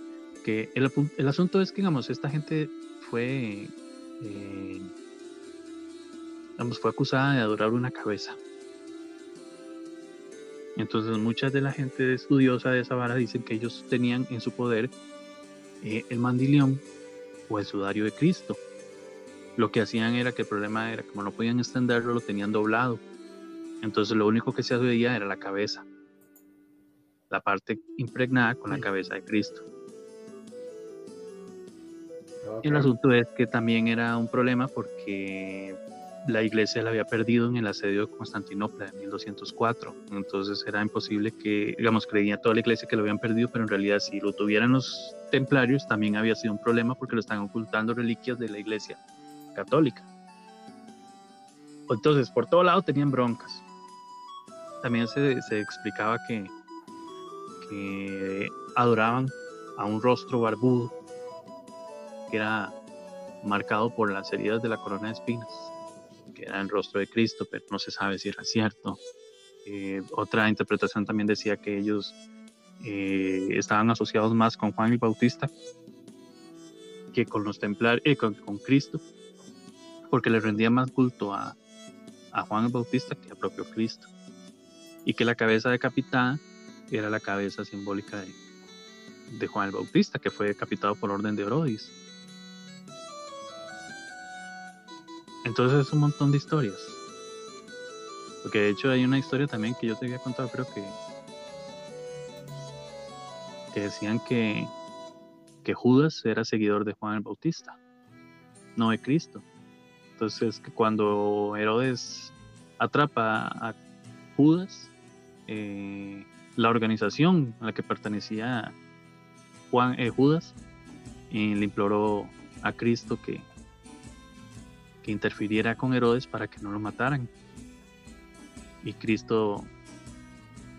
el, asunto es que, digamos, esta gente fue, eh, fue acusada de adorar una cabeza. Entonces mucha de la gente estudiosa de esa vara dicen que ellos tenían en su poder eh, el mandilión o el sudario de Cristo. Lo que hacían era que el problema era como no podían extenderlo, lo tenían doblado. Entonces lo único que se veía era la cabeza, la parte impregnada con la cabeza de Cristo. El asunto es que también era un problema porque la iglesia la había perdido en el asedio de Constantinopla en 1204. Entonces era imposible que, digamos, creía toda la iglesia que lo habían perdido, pero en realidad si lo tuvieran los templarios también había sido un problema porque lo están ocultando reliquias de la iglesia católica. Entonces, por todo lado tenían broncas. También se, explicaba que, adoraban a un rostro barbudo que era marcado por las heridas de la corona de espinas, que era el rostro de Cristo, pero no se sabe si era cierto. Eh, otra interpretación también decía que ellos eh, estaban asociados más con Juan el Bautista que con los templarios, eh, con, Cristo, porque le rendía más culto a, Juan el Bautista que a propio Cristo, y que la cabeza decapitada era la cabeza simbólica de, Juan el Bautista, que fue decapitado por orden de Herodes. Entonces es un montón de historias. Porque de hecho hay una historia también que yo te había contado, creo que, que decían que Judas era seguidor de Juan el Bautista, no de Cristo. Entonces que cuando Herodes atrapa a Judas, eh, la organización a la que pertenecía Juan eh, Judas eh, le imploró a Cristo que, interfiriera con Herodes para que no lo mataran. Y Cristo,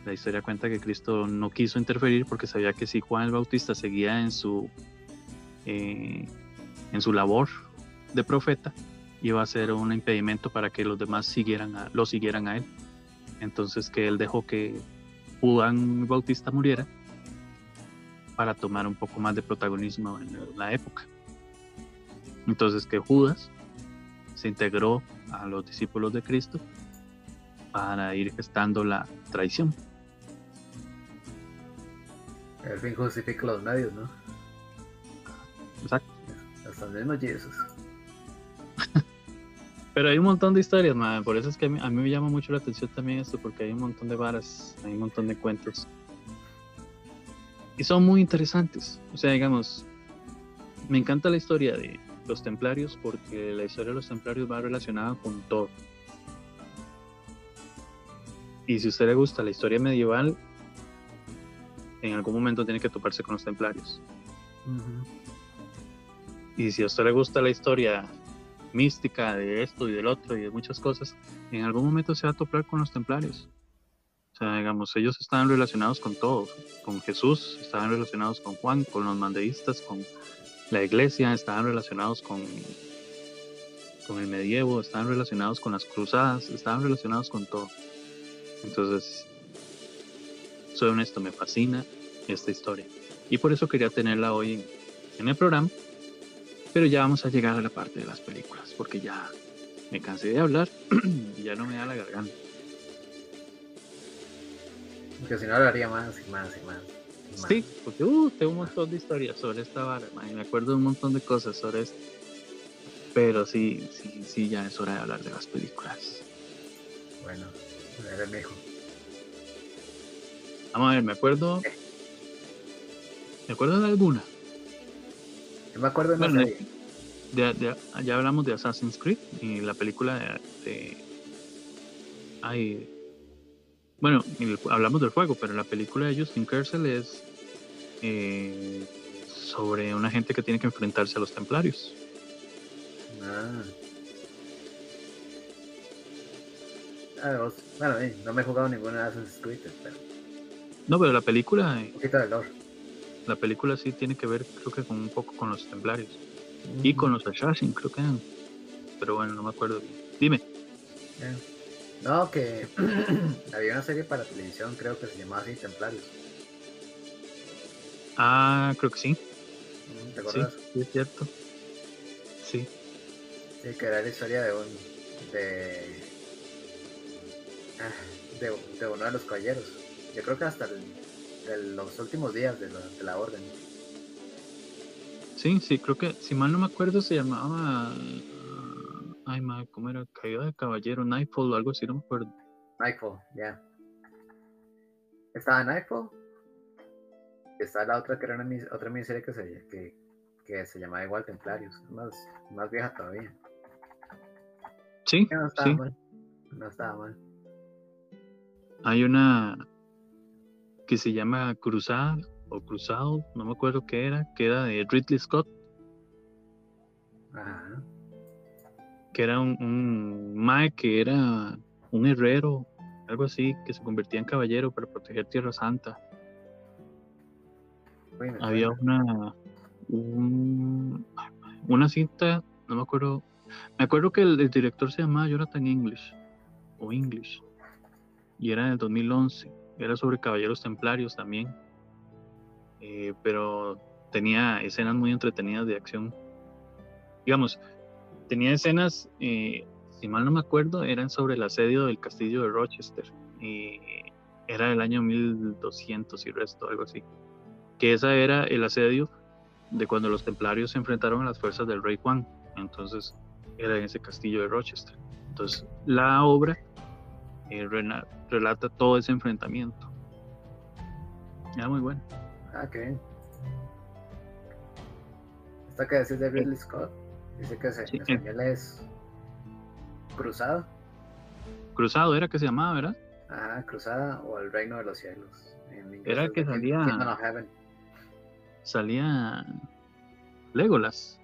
la historia cuenta que Cristo no quiso interferir porque sabía que si Juan el Bautista seguía en su, en su labor de profeta, iba a ser un impedimento para que los demás siguieran lo siguieran a él. Entonces que él dejó que Juan Bautista muriera para tomar un poco más de protagonismo en la época. Entonces que Judas se integró a los discípulos de Cristo para ir gestando la traición. El fin justifica los medios, ¿no? Exacto. Hasta el mismo Jesús. Pero hay un montón de historias, man. por eso es que a mí, a mí, me llama mucho la atención también esto, porque hay un montón de varas, hay un montón de cuentos. Y son muy interesantes. O sea, digamos, me encanta la historia de, los templarios porque la historia de los templarios va relacionada con todo. Y si a usted le gusta la historia medieval, en algún momento tiene que toparse con los templarios. Y si a usted le gusta la historia mística de esto y del otro y de muchas cosas, en algún momento se va a topar con los templarios. O sea, digamos, ellos estaban relacionados con todo, con Jesús, estaban relacionados con Juan, con los mandeístas, con la iglesia, estaban relacionados con, con el medievo, estaban relacionados con las cruzadas, estaban relacionados con todo. Entonces, soy honesto, me fascina esta historia. Y por eso quería tenerla hoy en, el programa. Pero ya vamos a llegar a la parte de las películas, porque ya me cansé de hablar y ya no me da la garganta. Porque si no hablaría más y más y más. Sí, porque uh, tengo un montón de historias sobre esta vara, me acuerdo de un montón de cosas sobre esto. Pero sí, sí, sí, ya es hora de hablar de las películas. Bueno, a ver, mijo. Vamos a ver, me acuerdo. Me acuerdo de alguna. Me acuerdo de Bueno, de- de- ya hablamos de Assassin's Creed y la película de. de- ay, bueno, el- hablamos del juego, pero la película de Justin Kersel es eh, sobre una gente que tiene que enfrentarse a los templarios. Ah. Ah, vos- bueno, eh, no me he jugado ninguna de Assassin's Creed, pero No, pero la película, eh, un poquito de lore. La película sí tiene que ver, creo que con un poco con los templarios y con los Assassin, creo que eran. Pero bueno, no me acuerdo. bien. Dime. No, que había una serie para televisión, creo que se llamaba así, Templarios. Ah, creo que sí. Mm, ¿Te acuerdas? sí, es cierto. Sí. Sí, que era la historia de un. de. ah, de, de uno de los caballeros. Yo creo que hasta el- los últimos días de la, de la orden. Sí, sí, creo que, si mal no me acuerdo, se llamaba. Ay, madre, ¿cómo era? Caída de caballero, Nightfall o algo así, no me acuerdo. Nightfall, ya. Estaba Nightfall. Estaba la otra que era una otra miniserie que se, que, que se llamaba igual Templarios. Más, más vieja todavía. Sí, no estaba sí. mal. No estaba mal. Hay una que se llama Cruzada o Cruzado, no me acuerdo qué era, que era de Ridley Scott, Ajá. que era un, un mae que era un herrero, algo así, que se convertía en caballero para proteger Tierra Santa. Había una un- una cinta, no me acuerdo, me acuerdo que el, el director se llamaba Jonathan English o English y era en el 2011, era sobre caballeros templarios también, eh, pero tenía escenas muy entretenidas de acción. Digamos, tenía escenas, eh, si mal no me acuerdo, eran sobre el asedio del castillo de Rochester y era del año 1200 y resto, algo así que esa era el asedio de cuando los templarios se enfrentaron a las fuerzas del rey Juan. Entonces era en ese castillo de Rochester. Entonces la obra eh, rena- relata todo ese enfrentamiento. Era muy bueno. Ah, qué bien. Esta que decís de Ridley Scott. Dice que se, Sí, español es Cruzado. Cruzado era que se llamaba, ¿verdad? Ajá, Cruzada o El Reino de los Cielos. En inglés Era que salía-. Salía Legolas.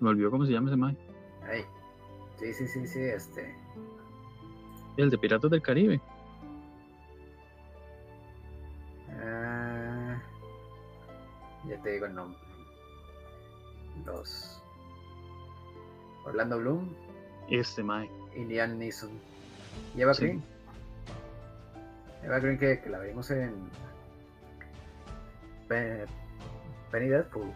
Me olvidó cómo se llama ese man. Ahí. Sí, sí, sí, sí, este. El de Piratas del Caribe. ah, ya te digo el nombre. Los. Orlando Bloom Este man. y Liam Neeson. Y Eva Sí. Green. Eva Green que, que la vimos en. Pe- Penny Deadpool.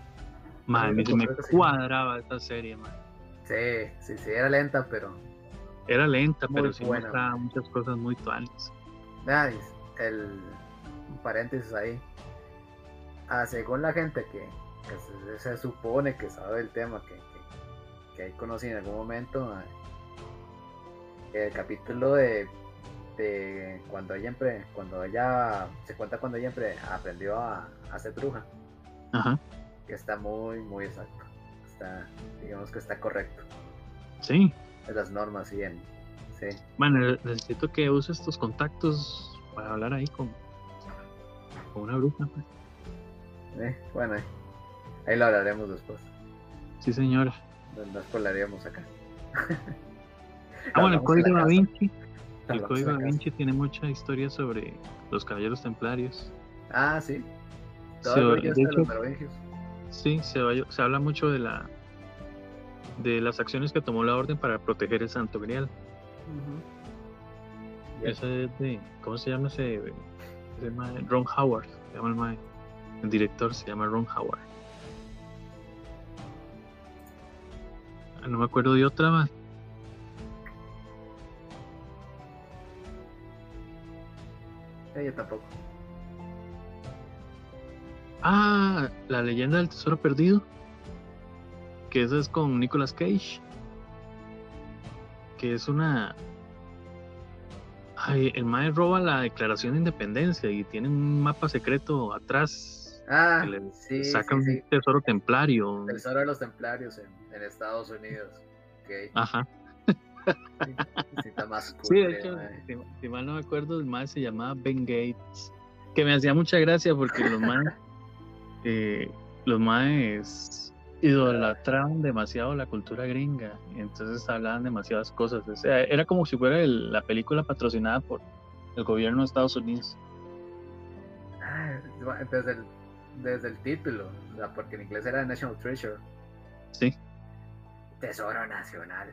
Se me sí. cuadraba esa serie, man. Sí, sí, sí, era lenta, pero. Era lenta, Muy pero sí mostraba muchas cosas muy tuanes. Nice. El un paréntesis ahí. Ah, según la gente que, que se, se supone que sabe el tema, que, que, que ahí conocí en algún momento, el capítulo de, de cuando ella cuando ella se cuenta cuando ella aprendió a, a ser bruja, Ajá. que está muy, muy exacto. Está, digamos que está correcto. Sí. De las normas, sí, en, sí. Bueno, necesito que use estos contactos para hablar ahí con, con una bruja. pues. Eh, bueno, ahí, ahí lo hablaremos después. Sí, señora. No, no spoilearíamos acá. Ah, bueno, el Código Da. Vinci. El Hablamos Código Da Vinci tiene mucha historia sobre los caballeros templarios. Ah, sí. Todo Se- de los hecho, merovingios. sí, se, se habla mucho de la de las acciones que tomó la orden para proteger el Santo Grial. Ese es de, ¿cómo se llama ese? ese mae? Ron Howard, se llama el mae. El director se llama Ron Howard. Ah, No me acuerdo de otra más. Eh, yo tampoco. Ah, la leyenda del tesoro perdido. Que esa es con Nicolas Cage. Que es una. Ay, el Mae roba la declaración de independencia y tiene un mapa secreto atrás. Ah, que le sí, saca sí, sí. un tesoro templario. Tesoro de los templarios en, en Estados Unidos. Ok. Ajá. Más Sí, de hecho, si, si mal no me acuerdo, el Mae se llamaba Ben Gates. Que me hacía mucha gracia porque los Maes. eh, los Maes idolatraban demasiado la cultura gringa. Y entonces hablaban demasiadas cosas. O sea, era como si fuera el- la película patrocinada por el gobierno de Estados Unidos. Ah, Desde el, desde el título, o sea, porque en inglés era National Treasure, Sí. Tesoro Nacional.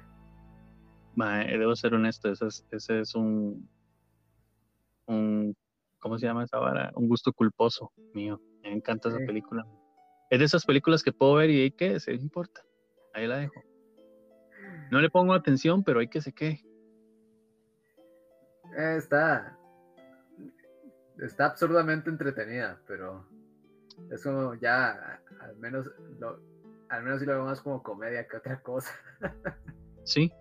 Mae, debo ser honesto, ese es, ese es un, un, ¿cómo se llama esa vara? Un gusto culposo mío. Me encanta esa película. Es de esas películas que puedo ver y ahí que se importa. Ahí la dejo. No le pongo atención, pero hay que se quede. Eh, está, está absurdamente entretenida, pero es como ya, al menos, lo, al menos si lo veo más como comedia que otra cosa. Sí,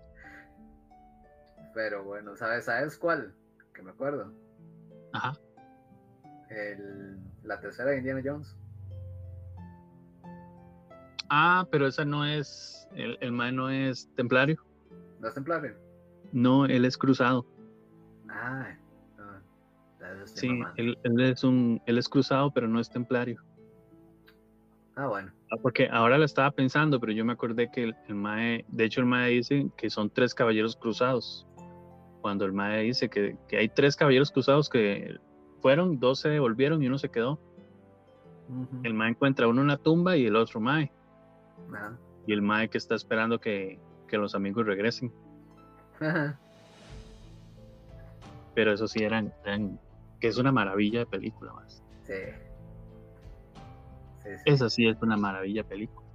Pero bueno, ¿sabes, ¿sabes cuál? Que me acuerdo. ajá. El, la tercera de Indiana Jones. Ah, pero esa no es, el, el mae no es templario. ¿No es templario? No, él es cruzado. Ah, no, lo Sí, él, él es un, él es cruzado, pero no es templario. Ah, bueno. Ah, Porque ahora la estaba pensando, pero yo me acordé que el, el Mae, de hecho el Mae dice que son tres caballeros cruzados. Cuando el Mae dice que, que hay tres caballeros cruzados que fueron, dos se devolvieron y uno se quedó. El Mae encuentra uno en la tumba y el otro Mae. Ajá. Y el Mae que está esperando que, que los amigos regresen. Pero eso sí eran, eran- que es una maravilla de película más. sí. Sí, sí. Esa sí es una maravilla de película.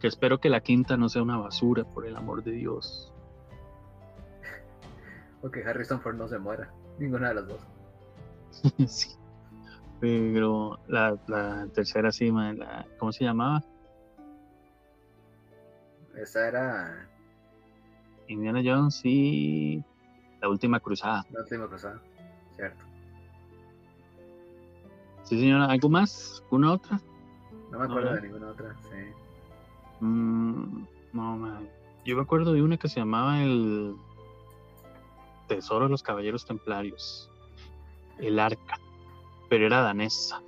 Que espero que la quinta no sea una basura, por el amor de Dios. O que Harrison Ford no se muera. Ninguna de las dos. sí. Pero la, la tercera cima, la, ¿cómo se llamaba? Esa era Indiana Jones y la última cruzada. la última cruzada, ¿cierto? Sí, señora, ¿algo más? ¿Una otra? No me acuerdo de ninguna otra, sí. Mm, no, man. Yo me acuerdo de una que se llamaba el Tesoro de los Caballeros Templarios. El Arca. Pero era danesa.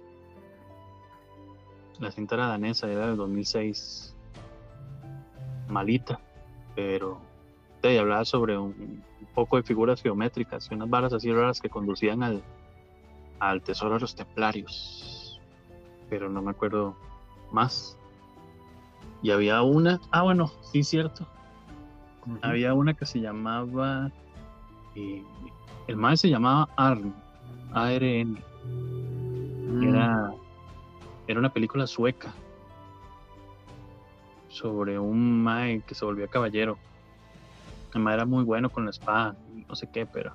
La cinta era danesa, era del 2006. Malita. Pero te hablaba sobre un, un poco de figuras geométricas y unas varas así raras que conducían al, al Tesoro de los Templarios. Pero no me acuerdo más. Y había una, ah bueno, sí cierto, había una que se llamaba, eh, el mae se llamaba ARN, ARN, Mm, era, era una película sueca sobre un mae que se volvió caballero. El mae era muy bueno con la espada, no sé qué, pero...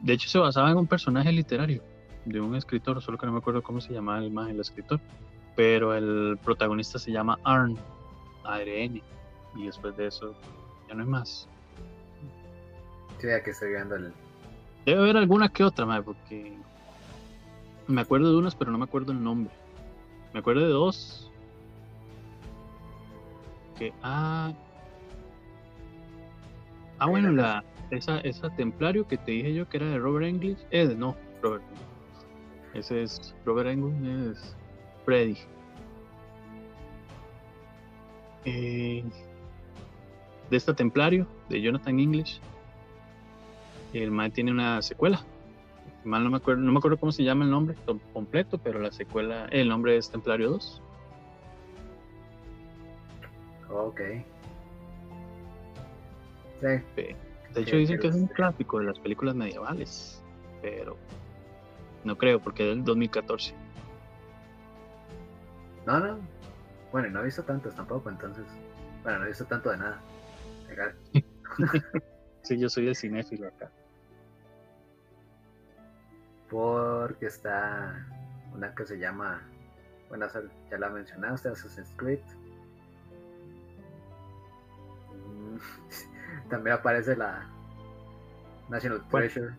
De hecho se basaba en un personaje literario de un escritor, solo que no me acuerdo cómo se llamaba el mae, el escritor. Pero el protagonista se llama Arn, ARN, y después de eso ya no hay más. Sí, aquí estoy viendo el. Debe haber alguna que otra, mae, porque me acuerdo de unas, pero no me acuerdo el nombre. Me acuerdo de dos. Que, ah. Ah, bueno, la, esa, esa templario que te dije yo que era de Robert English. Eh, no, Robert. Ese es Robert English, es Freddy. Eh, de esta templario, de Jonathan English. El mal tiene una secuela. Mal no me acuerdo, no me acuerdo cómo se llama el nombre to- completo, pero la secuela, el nombre es Templario 2. Ok. Sí, De hecho, Sí, dicen que es un clásico de las películas medievales, pero no creo, porque es del 2014. no, no. Bueno, y no he visto tantos tampoco, entonces. Bueno, no he visto tanto de nada. Legal. Sí, yo soy el cinéfilo acá. Porque está una que se llama. Bueno, ya la mencionaste, Assassin's Creed. También aparece la National Treasure.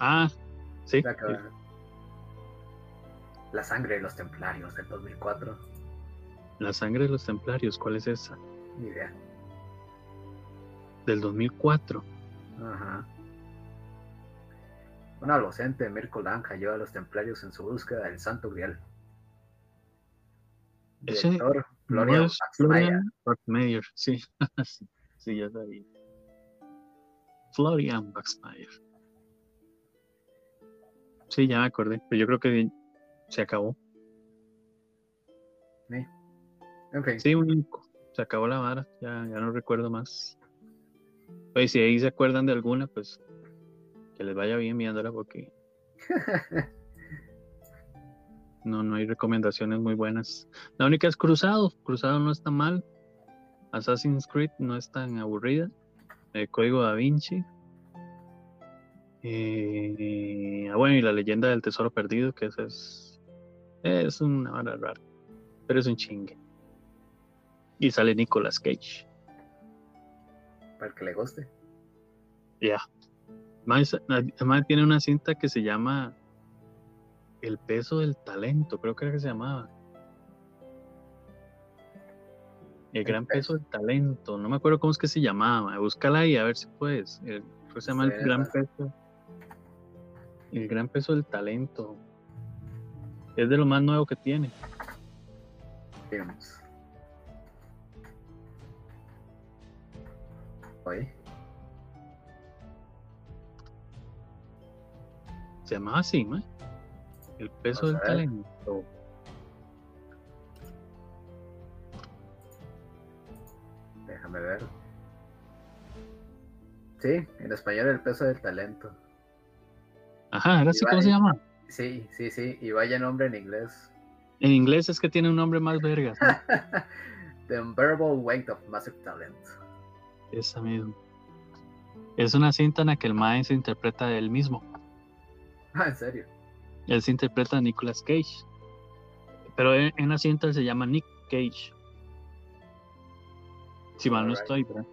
Ah, sí. La, que- La sangre de los templarios del 2004. La sangre de los templarios, ¿cuál es esa? Ni idea. Del 2004. Ajá. Un adolescente, Mirko Lanja, lleva a los templarios en su búsqueda del Santo Grial. Director, ¿No Florian es Baxmeyer. Florian Baxmeyer, sí. sí, sí, ya sabía. Florian Baxmeyer. Sí, ya me acordé, pero yo creo que se acabó. En fin, Sí, un- se acabó la vara, ya, ya no recuerdo más. Oye, si ahí se acuerdan de alguna, pues que les vaya bien viéndola porque no, no hay recomendaciones muy buenas. La única es Cruzado, Cruzado no está mal. Assassin's Creed no es tan aburrida. El Código Da Vinci. Eh, ah, bueno, y la leyenda del tesoro perdido, que esa es, es una vara rara, pero es un chingue. Y sale Nicolas Cage. para que le guste. Ya. Además, además tiene una cinta que se llama El peso del talento, creo que era que se llamaba. El El gran peso peso. del talento, no me acuerdo cómo es que se llamaba. Búscala ahí a ver si puedes. El, creo que se llama el gran peso. El gran peso del talento. Es de lo más nuevo que tiene. Films. Oye, Se llamaba así, ¿no? El peso del talento. déjame ver. Sí, en español el peso del talento. Ajá, ¿era así Y cómo se llama? Sí, sí, sí. Y vaya nombre en inglés. En inglés es que tiene un nombre más vergas. ¿no? The Unbearable Weight of Massive Talent. Esa misma. Es una cinta en la que el Mae se interpreta él mismo. Ah, en serio. Él se interpreta a Nicolas Cage. Pero en, en la cinta él se llama Nick Cage. Si mal no estoy, ¿verdad?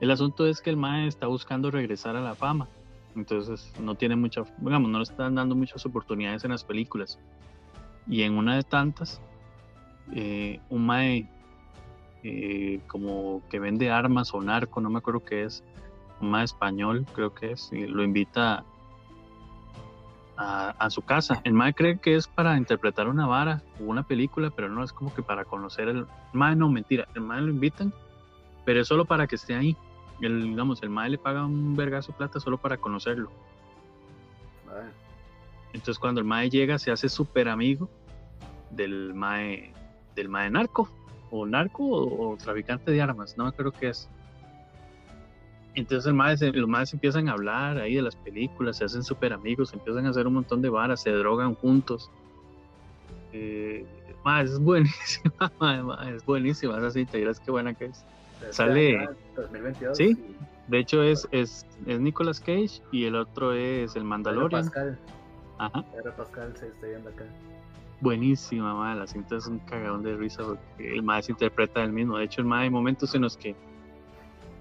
El asunto es que el Mae está buscando regresar a la fama. Entonces no tiene mucha, digamos, no le están dando muchas oportunidades en las películas. Y en una de tantas, eh, un Mae eh, como que vende armas o narco, no me acuerdo qué es, un Mae español creo que es, y lo invita a, a su casa. El Mae cree que es para interpretar una vara o una película, pero no es como que para conocer el Mae, no, mentira, el Mae lo invitan, pero es solo para que esté ahí. El, digamos, el Mae le paga un vergazo plata solo para conocerlo. Entonces cuando el Mae llega se hace súper amigo del Mae, del Mae narco, o narco o, o traficante de armas, no me acuerdo qué es. Entonces el mae los Maes empiezan a hablar ahí de las películas, se hacen súper amigos, empiezan a hacer un montón de varas, se drogan juntos. Eh, mae, es buenísima, mae, mae, es buenísima esa cinta, y qué buena que es. desde Sale- acá, 2022. ¿Sí? y De hecho es, es, es Nicolas Cage y el otro es el Pedro Mandalorian. Pascal. Ajá. Pedro Pascal se está viendo acá. buenísima, madre. La cinta es un cagadón de risa porque el mae se interpreta el mismo. De hecho, el mae hay momentos en los que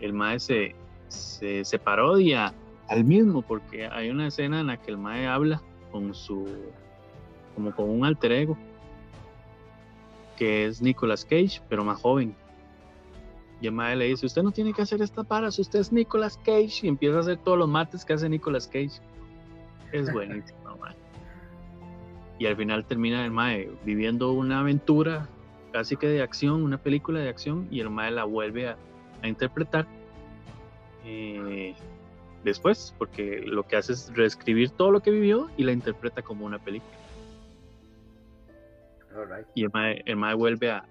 el mae se, se, se parodia al mismo porque hay una escena en la que el mae habla con su, como con un alter ego que es Nicolas Cage, pero más joven. Y el mae le dice, usted no tiene que hacer esta para, si usted es Nicolas Cage y empieza a hacer todos los mates que hace Nicolas Cage. Es buenísimo, mae y al final termina el Mae viviendo una aventura casi que de acción, una película de acción, y el Mae la vuelve a, a interpretar eh, después, porque lo que hace es reescribir todo lo que vivió y la interpreta como una película. Y el Mae, el mae vuelve a,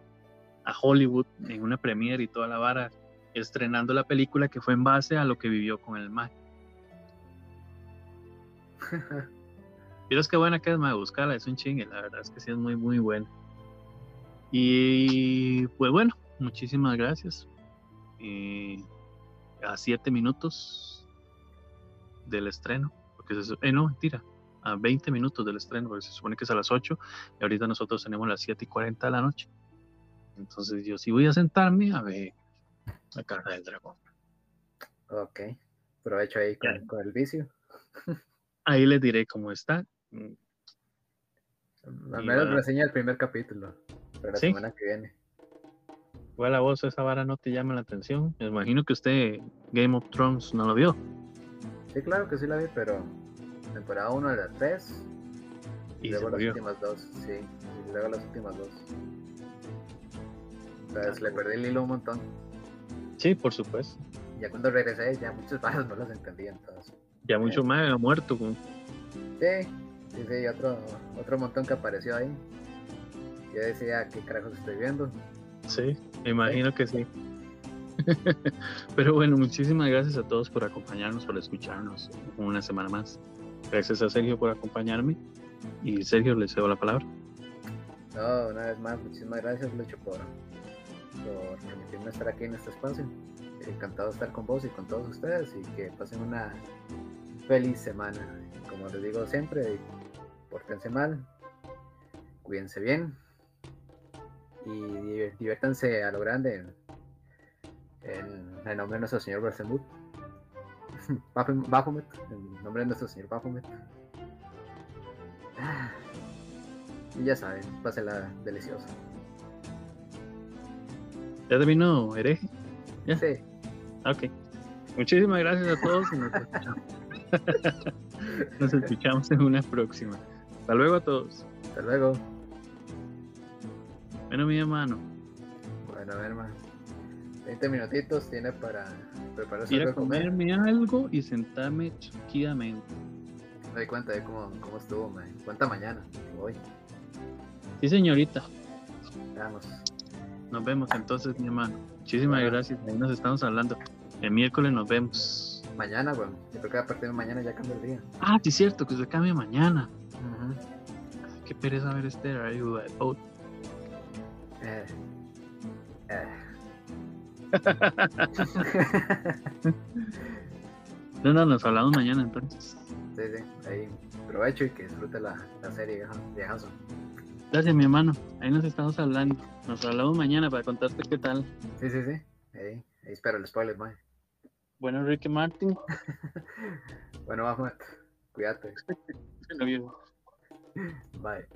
a Hollywood en una premiere y toda la vara, estrenando la película que fue en base a lo que vivió con el Mae. Vieras qué buena que es, mae, buscarla, es un chingue, la verdad es que sí es muy, muy buena. Y pues bueno, muchísimas gracias. Eh, a siete minutos del estreno, porque se, eh, no, mentira, a 20 minutos del estreno, porque se supone que es a las 8 y ahorita nosotros tenemos las 7 y 40 de la noche. Entonces yo sí voy a sentarme a ver la cara del dragón. Ok. Aprovecho ahí con, con el vicio. Ahí les diré cómo está. Mm, Al menos reseña el primer capítulo. Pero la Sí. semana que viene. Igual a vos esa vara no te llama la atención. Me imagino que usted Game of Thrones no lo vio. Sí, claro que sí la vi, pero temporada 1 de la 3 y Y luego las últimas dos, sí, y luego las últimas dos. Entonces le perdí el hilo un montón. Sí, por supuesto. Ya cuando regresé, ya muchas varas no las entendía, entonces. Ya mucho más ha muerto. con- Sí, sí, sí, otro, otro montón que apareció ahí. Yo decía, ¿qué carajos estoy viendo? Sí, me imagino que sí. Pero bueno, muchísimas gracias a todos por acompañarnos, por escucharnos una semana más. Gracias a Sergio por acompañarme. Y Sergio, le cedo la palabra. No, una vez más, muchísimas gracias, Lucho, por, por permitirme estar aquí en este espacio. Encantado de estar con vos y con todos ustedes y que pasen una feliz semana. Como les digo siempre, pórtense mal, cuídense bien y diviértanse a lo grande en, el nombre de nuestro Señor Bersemut. Baphomet, en nombre de nuestro Señor Baphomet. Ah, Y ya saben, pásenla deliciosa. ¿Ya terminó, hereje? Ya. Sí, Ok. Muchísimas gracias a todos y nos escuchamos. nos escuchamos en una próxima. Hasta luego a todos. hasta luego. Bueno, mi hermano, Bueno, a ver, hermano. 20 minutitos tiene para prepararse algo comer. comerme algo y sentarme chiquidamente. Me doy cuenta de cómo, cómo estuvo, man. Cuenta mañana. Voy. Sí, señorita. Vamos. Nos vemos entonces, mi hermano. Muchísimas Bueno. gracias. Ahí nos estamos hablando. El miércoles nos vemos. Mañana, bueno. Yo creo que a partir de mañana ya cambia el día. Ah, sí, es cierto, que se cambia mañana. Ujú. Qué pereza ver este horario. Eh, eh. No, no, nos hablamos mañana entonces. sí, sí. Ahí. Provecho y que disfrute la, la serie, vieja- viejazo. Gracias, mi hermano. Ahí nos estamos hablando. Nos hablamos mañana para contarte qué tal. Sí, sí, sí. Ahí, ahí espero el spoiler, man. Bueno, Ricky Martin. Bueno, vamos. Cuídate. Bye.